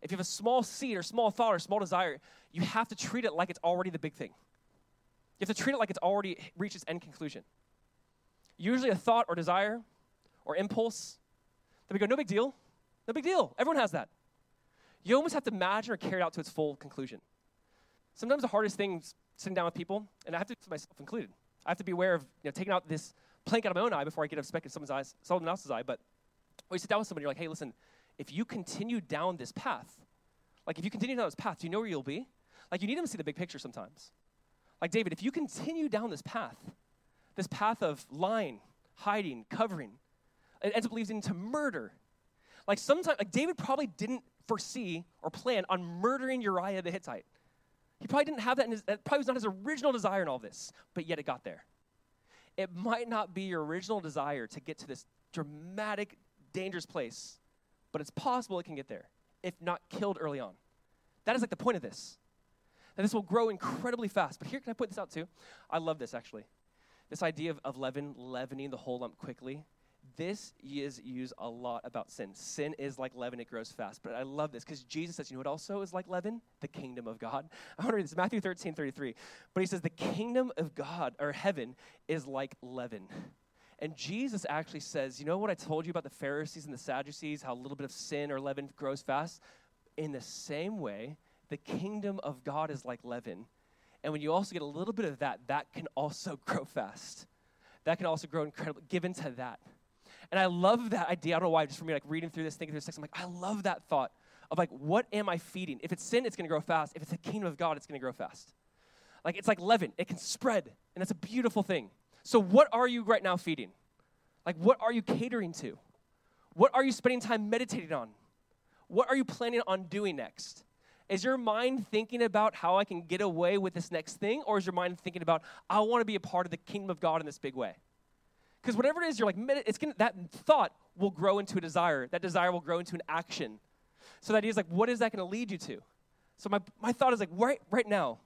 If you have a small seed or small thought or small desire, you have to treat it like it's already the big thing. You have to treat it like it's already reached its end conclusion. Usually, a thought or desire or impulse, then we go, no big deal. No big deal. Everyone has that. You almost have to imagine or carry it out to its full conclusion. Sometimes the hardest thing sitting down with people, and I have to, myself included, I have to be aware of you know, taking out this plank out of my own eye before I get a speck in someone's eyes, someone else's eye. But when you sit down with someone, you're like, hey, listen, if you continue down this path, like if you continue down this path, do you know where you'll be? Like you need them to see the big picture sometimes. Like David, if you continue down this path, this path of lying, hiding, covering, it ends up leading to murder. Like sometimes, like David probably didn't foresee or plan on murdering Uriah the Hittite. He probably didn't have that in his, that probably was not his original desire in all this, but yet it got there. It might not be your original desire to get to this dramatic, dangerous place, but it's possible it can get there, if not killed early on. That is like the point of this. That this will grow incredibly fast. But here, can I put this out too? I love this actually. This idea of, of leaven, leavening the whole lump quickly this is used a lot about sin. Sin is like leaven, it grows fast. But I love this because Jesus says, you know what also is like leaven? The kingdom of God. I want to read this, Matthew 13, 33. But he says, the kingdom of God, or heaven, is like leaven. And Jesus actually says, you know what I told you about the Pharisees and the Sadducees, how a little bit of sin or leaven grows fast? In the same way, the kingdom of God is like leaven. And when you also get a little bit of that, that can also grow fast. That can also grow incredibly. Given to that. And I love that idea. I don't know why, just for me, like reading through this, thinking through this text, I'm like, I love that thought of like, what am I feeding? If it's sin, it's going to grow fast. If it's the kingdom of God, it's going to grow fast. Like, it's like leaven, it can spread, and that's a beautiful thing. So, what are you right now feeding? Like, what are you catering to? What are you spending time meditating on? What are you planning on doing next? Is your mind thinking about how I can get away with this next thing, or is your mind thinking about, I want to be a part of the kingdom of God in this big way? Because whatever it is, you're like, it's gonna, that thought will grow into a desire. That desire will grow into an action. So the idea is like, what is that going to lead you to? So my, my thought is like, right, right now,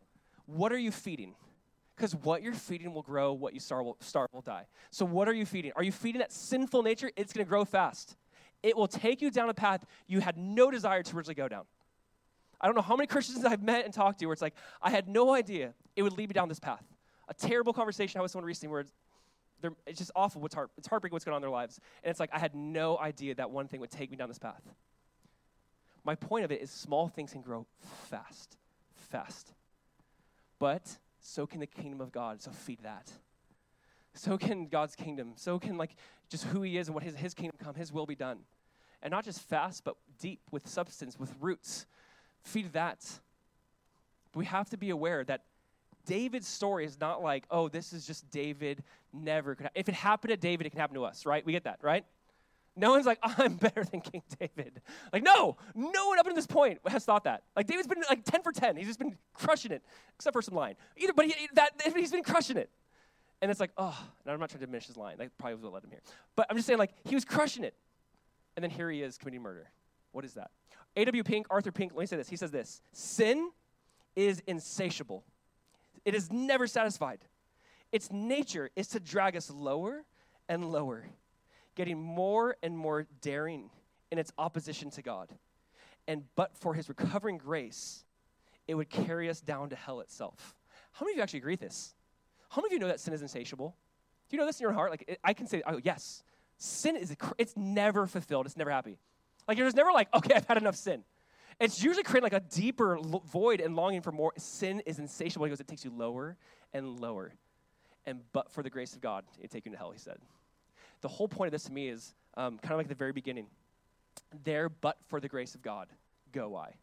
what are you feeding? Because what you're feeding will grow, what you starve will, starve will die. So what are you feeding? Are you feeding that sinful nature? It's going to grow fast. It will take you down a path you had no desire to originally go down. I don't know how many Christians I've met and talked to where it's like, I had no idea it would lead me down this path. A terrible conversation I had with someone recently where it's, it's just awful. What's heart, it's heartbreaking what's going on in their lives. And it's like, I had no idea that one thing would take me down this path. My point of it is small things can grow fast, fast. But so can the kingdom of God. So feed that. So can God's kingdom. So can like just who he is and what his, his kingdom come, his will be done. And not just fast, but deep with substance, with roots. Feed that. But we have to be aware that David's story is not like, oh, this is just David never could. Ha-. If it happened to David, it can happen to us, right? We get that, right? No one's like, I'm better than King David. Like, no, no one up until this point has thought that. Like, David's been like 10 for 10. He's just been crushing it, except for some line. Either, but he, that, he's been crushing it. And it's like, oh, and I'm not trying to diminish his line. That probably was what led him here. But I'm just saying, like, he was crushing it. And then here he is committing murder. What is that? A.W. Pink, Arthur Pink, let me say this. He says this Sin is insatiable, it is never satisfied. Its nature is to drag us lower and lower getting more and more daring in its opposition to God. And but for his recovering grace, it would carry us down to hell itself. How many of you actually agree with this? How many of you know that sin is insatiable? Do you know this in your heart? Like, I can say, oh, yes. Sin is, it's never fulfilled. It's never happy. Like, there's never like, okay, I've had enough sin. It's usually creating like a deeper void and longing for more. Sin is insatiable because it takes you lower and lower. And but for the grace of God, it take you to hell, he said the whole point of this to me is um, kind of like the very beginning. There, but for the grace of God, go I.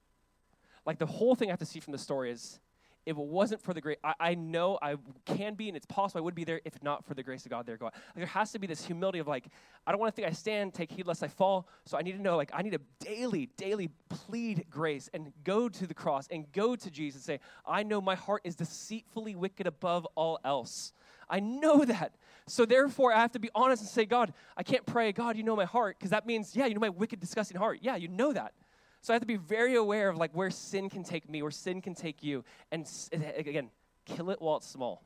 Like the whole thing I have to see from the story is if it wasn't for the grace, I, I, know I can be and it's possible I would be there if not for the grace of God there. Go like, there has to be this humility of like, I don't want to think I stand, take heed lest I fall. So I need to know, like, I need to daily, daily plead grace and go to the cross and go to Jesus and say, I know my heart is deceitfully wicked above all else. I know that. So therefore, I have to be honest and say, God, I can't pray, God, you know my heart, because that means, yeah, you know my wicked, disgusting heart. Yeah, you know that. So I have to be very aware of like where sin can take me, where sin can take you, and again, kill it while it's small.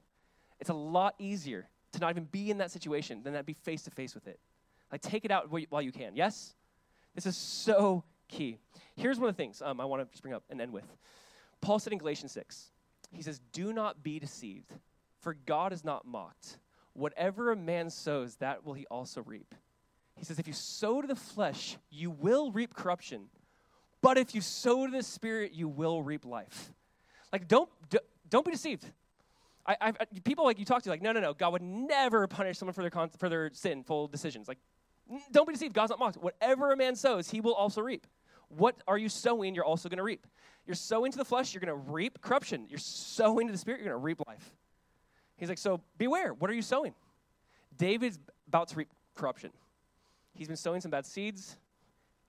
It's a lot easier to not even be in that situation than to be face to face with it. Like take it out while you can. Yes, this is so key. Here's one of the things um, I want to just bring up and end with. Paul said in Galatians six, he says, "Do not be deceived, for God is not mocked." Whatever a man sows, that will he also reap. He says, If you sow to the flesh, you will reap corruption. But if you sow to the spirit, you will reap life. Like, don't, don't be deceived. I, I, people like you talk to, like, no, no, no, God would never punish someone for their, con- for their sinful decisions. Like, don't be deceived. God's not mocked. Whatever a man sows, he will also reap. What are you sowing? You're also going to reap. You're sowing to the flesh, you're going to reap corruption. You're sowing to the spirit, you're going to reap life. He's like, so beware. What are you sowing? David's about to reap corruption. He's been sowing some bad seeds.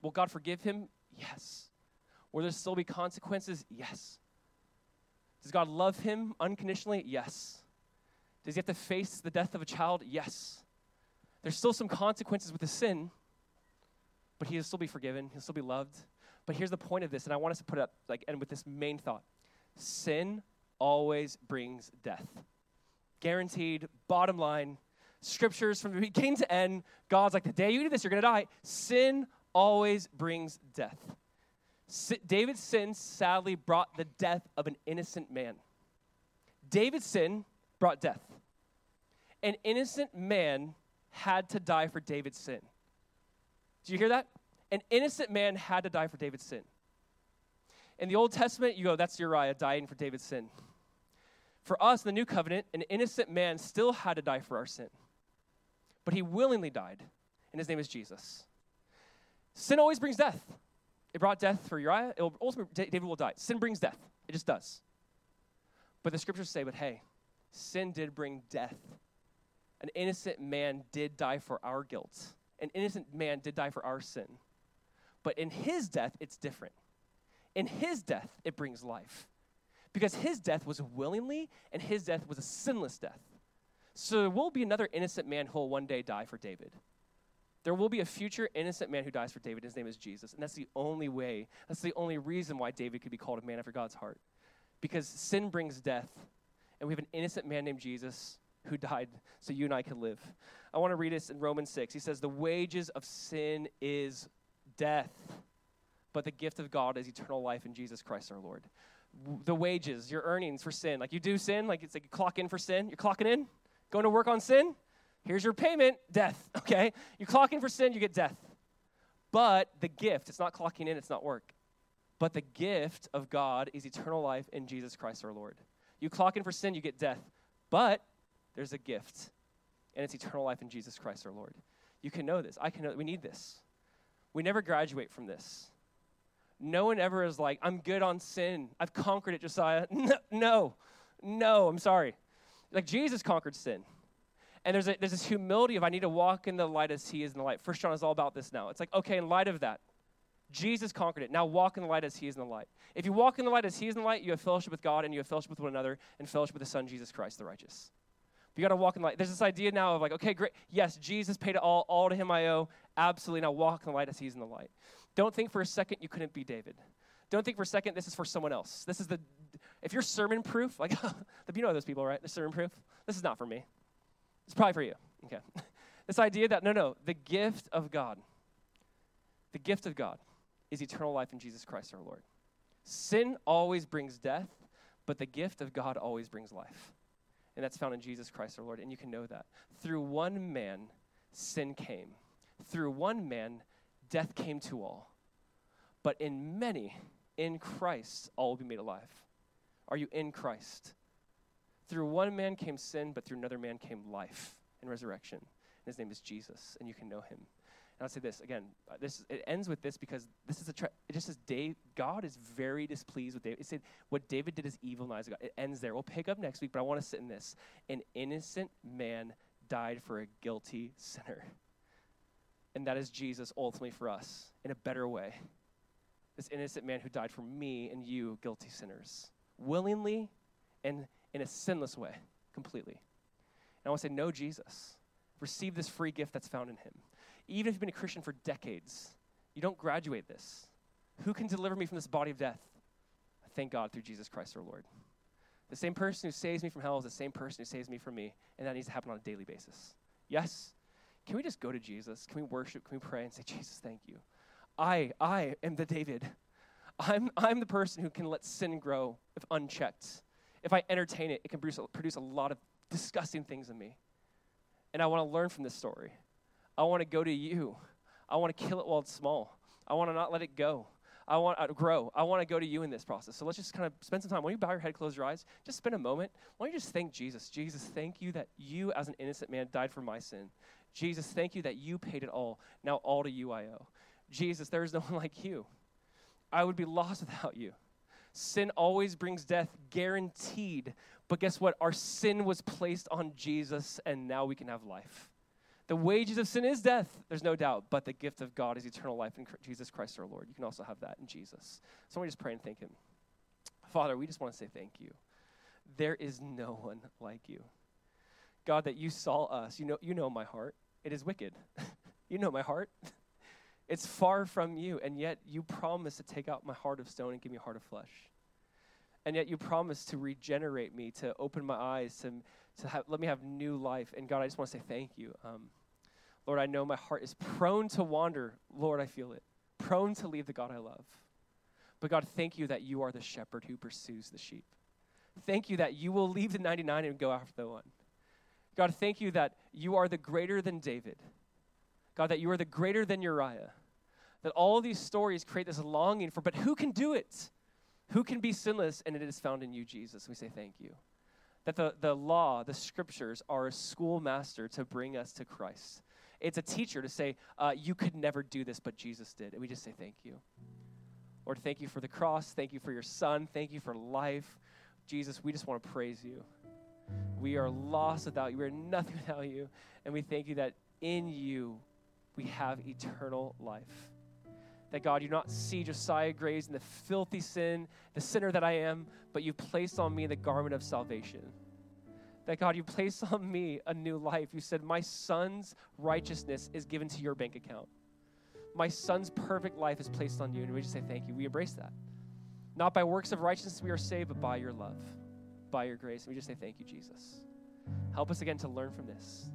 Will God forgive him? Yes. Will there still be consequences? Yes. Does God love him unconditionally? Yes. Does he have to face the death of a child? Yes. There's still some consequences with the sin, but he'll still be forgiven. He'll still be loved. But here's the point of this, and I want us to put it up, like, end with this main thought sin always brings death guaranteed, bottom line. Scriptures from beginning to end, God's like, the day you do this, you're going to die. Sin always brings death. David's sin sadly brought the death of an innocent man. David's sin brought death. An innocent man had to die for David's sin. Do you hear that? An innocent man had to die for David's sin. In the Old Testament, you go, that's Uriah dying for David's sin. For us, in the new covenant, an innocent man still had to die for our sin. But he willingly died, and his name is Jesus. Sin always brings death. It brought death for Uriah. It will, ultimately, David will die. Sin brings death. It just does. But the scriptures say, but hey, sin did bring death. An innocent man did die for our guilt. An innocent man did die for our sin. But in his death, it's different. In his death, it brings life. Because his death was willingly, and his death was a sinless death. So there will be another innocent man who will one day die for David. There will be a future innocent man who dies for David. His name is Jesus. And that's the only way, that's the only reason why David could be called a man after God's heart. Because sin brings death, and we have an innocent man named Jesus who died so you and I could live. I want to read this in Romans 6. He says, The wages of sin is death, but the gift of God is eternal life in Jesus Christ our Lord. The wages, your earnings for sin, like you do sin, like it's like you clock in for sin, you're clocking in, going to work on sin, here's your payment, death, okay? You clock in for sin, you get death. But the gift, it's not clocking in, it's not work. But the gift of God is eternal life in Jesus Christ our Lord. You clock in for sin, you get death. But there's a gift, and it's eternal life in Jesus Christ our Lord. You can know this. I can know. We need this. We never graduate from this. No one ever is like, I'm good on sin. I've conquered it, Josiah. No, no, I'm sorry. Like Jesus conquered sin. And there's, a, there's this humility of I need to walk in the light as he is in the light. First John is all about this now. It's like, okay, in light of that, Jesus conquered it. Now walk in the light as he is in the light. If you walk in the light as he is in the light, you have fellowship with God and you have fellowship with one another and fellowship with the Son, Jesus Christ, the righteous. You got to walk in the light. There's this idea now of like, okay, great. Yes, Jesus paid it all. All to him I owe. Absolutely. Now walk in the light as he's in the light. Don't think for a second you couldn't be David. Don't think for a second this is for someone else. This is the, if you're sermon proof, like, you know those people, right? They're sermon proof. This is not for me. It's probably for you. Okay. this idea that, no, no, the gift of God, the gift of God is eternal life in Jesus Christ our Lord. Sin always brings death, but the gift of God always brings life and that's found in Jesus Christ our Lord. And you can know that. Through one man, sin came. Through one man, death came to all. But in many, in Christ, all will be made alive. Are you in Christ? Through one man came sin, but through another man came life and resurrection. And his name is Jesus, and you can know him. And I'll say this again. Uh, this it ends with this because this is a. Tra- it just says Dave, God is very displeased with David. It said what David did is evil in the eyes of God. It ends there. We'll pick up next week, but I want to sit in this. An innocent man died for a guilty sinner, and that is Jesus ultimately for us in a better way. This innocent man who died for me and you, guilty sinners, willingly and in a sinless way, completely. And I want to say, know Jesus. Receive this free gift that's found in him even if you've been a Christian for decades, you don't graduate this. Who can deliver me from this body of death? I thank God through Jesus Christ our Lord. The same person who saves me from hell is the same person who saves me from me, and that needs to happen on a daily basis. Yes? Can we just go to Jesus? Can we worship? Can we pray and say, Jesus, thank you? I, I am the David. I'm, I'm the person who can let sin grow if unchecked. If I entertain it, it can produce a, produce a lot of disgusting things in me. And I want to learn from this story. I want to go to you. I want to kill it while it's small. I want to not let it go. I want to grow. I want to go to you in this process. So let's just kind of spend some time. When you bow your head, close your eyes, just spend a moment. Why don't you just thank Jesus? Jesus, thank you that you, as an innocent man, died for my sin. Jesus, thank you that you paid it all. Now all to you I owe. Jesus, there is no one like you. I would be lost without you. Sin always brings death, guaranteed. But guess what? Our sin was placed on Jesus, and now we can have life. The wages of sin is death, there's no doubt, but the gift of God is eternal life in Jesus Christ our Lord. You can also have that in Jesus. So let me just pray and thank Him. Father, we just want to say thank you. There is no one like you. God, that you saw us. You know, you know my heart. It is wicked. you know my heart. it's far from you, and yet you promise to take out my heart of stone and give me a heart of flesh. And yet you promise to regenerate me, to open my eyes, to, to have, let me have new life. And God, I just want to say thank you. Um, Lord, I know my heart is prone to wander. Lord, I feel it. Prone to leave the God I love. But God, thank you that you are the shepherd who pursues the sheep. Thank you that you will leave the 99 and go after the one. God, thank you that you are the greater than David. God, that you are the greater than Uriah. That all these stories create this longing for, but who can do it? Who can be sinless? And it is found in you, Jesus. We say thank you. That the, the law, the scriptures, are a schoolmaster to bring us to Christ. It's a teacher to say, uh, You could never do this, but Jesus did. And we just say, Thank you. Lord, thank you for the cross. Thank you for your son. Thank you for life. Jesus, we just want to praise you. We are lost without you. We are nothing without you. And we thank you that in you we have eternal life. That God, you not see Josiah Graves and the filthy sin, the sinner that I am, but you placed on me the garment of salvation. That God, you placed on me a new life. You said, My son's righteousness is given to your bank account. My son's perfect life is placed on you. And we just say, Thank you. We embrace that. Not by works of righteousness we are saved, but by your love, by your grace. And we just say, Thank you, Jesus. Help us again to learn from this.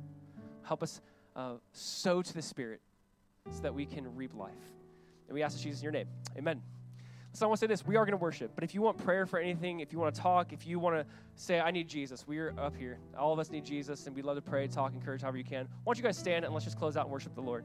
Help us uh, sow to the Spirit so that we can reap life. And we ask Jesus in your name. Amen. So I want to say this we are going to worship, but if you want prayer for anything, if you want to talk, if you want to say, I need Jesus, we're up here. All of us need Jesus, and we'd love to pray, talk, encourage however you can. Why don't you guys stand and let's just close out and worship the Lord.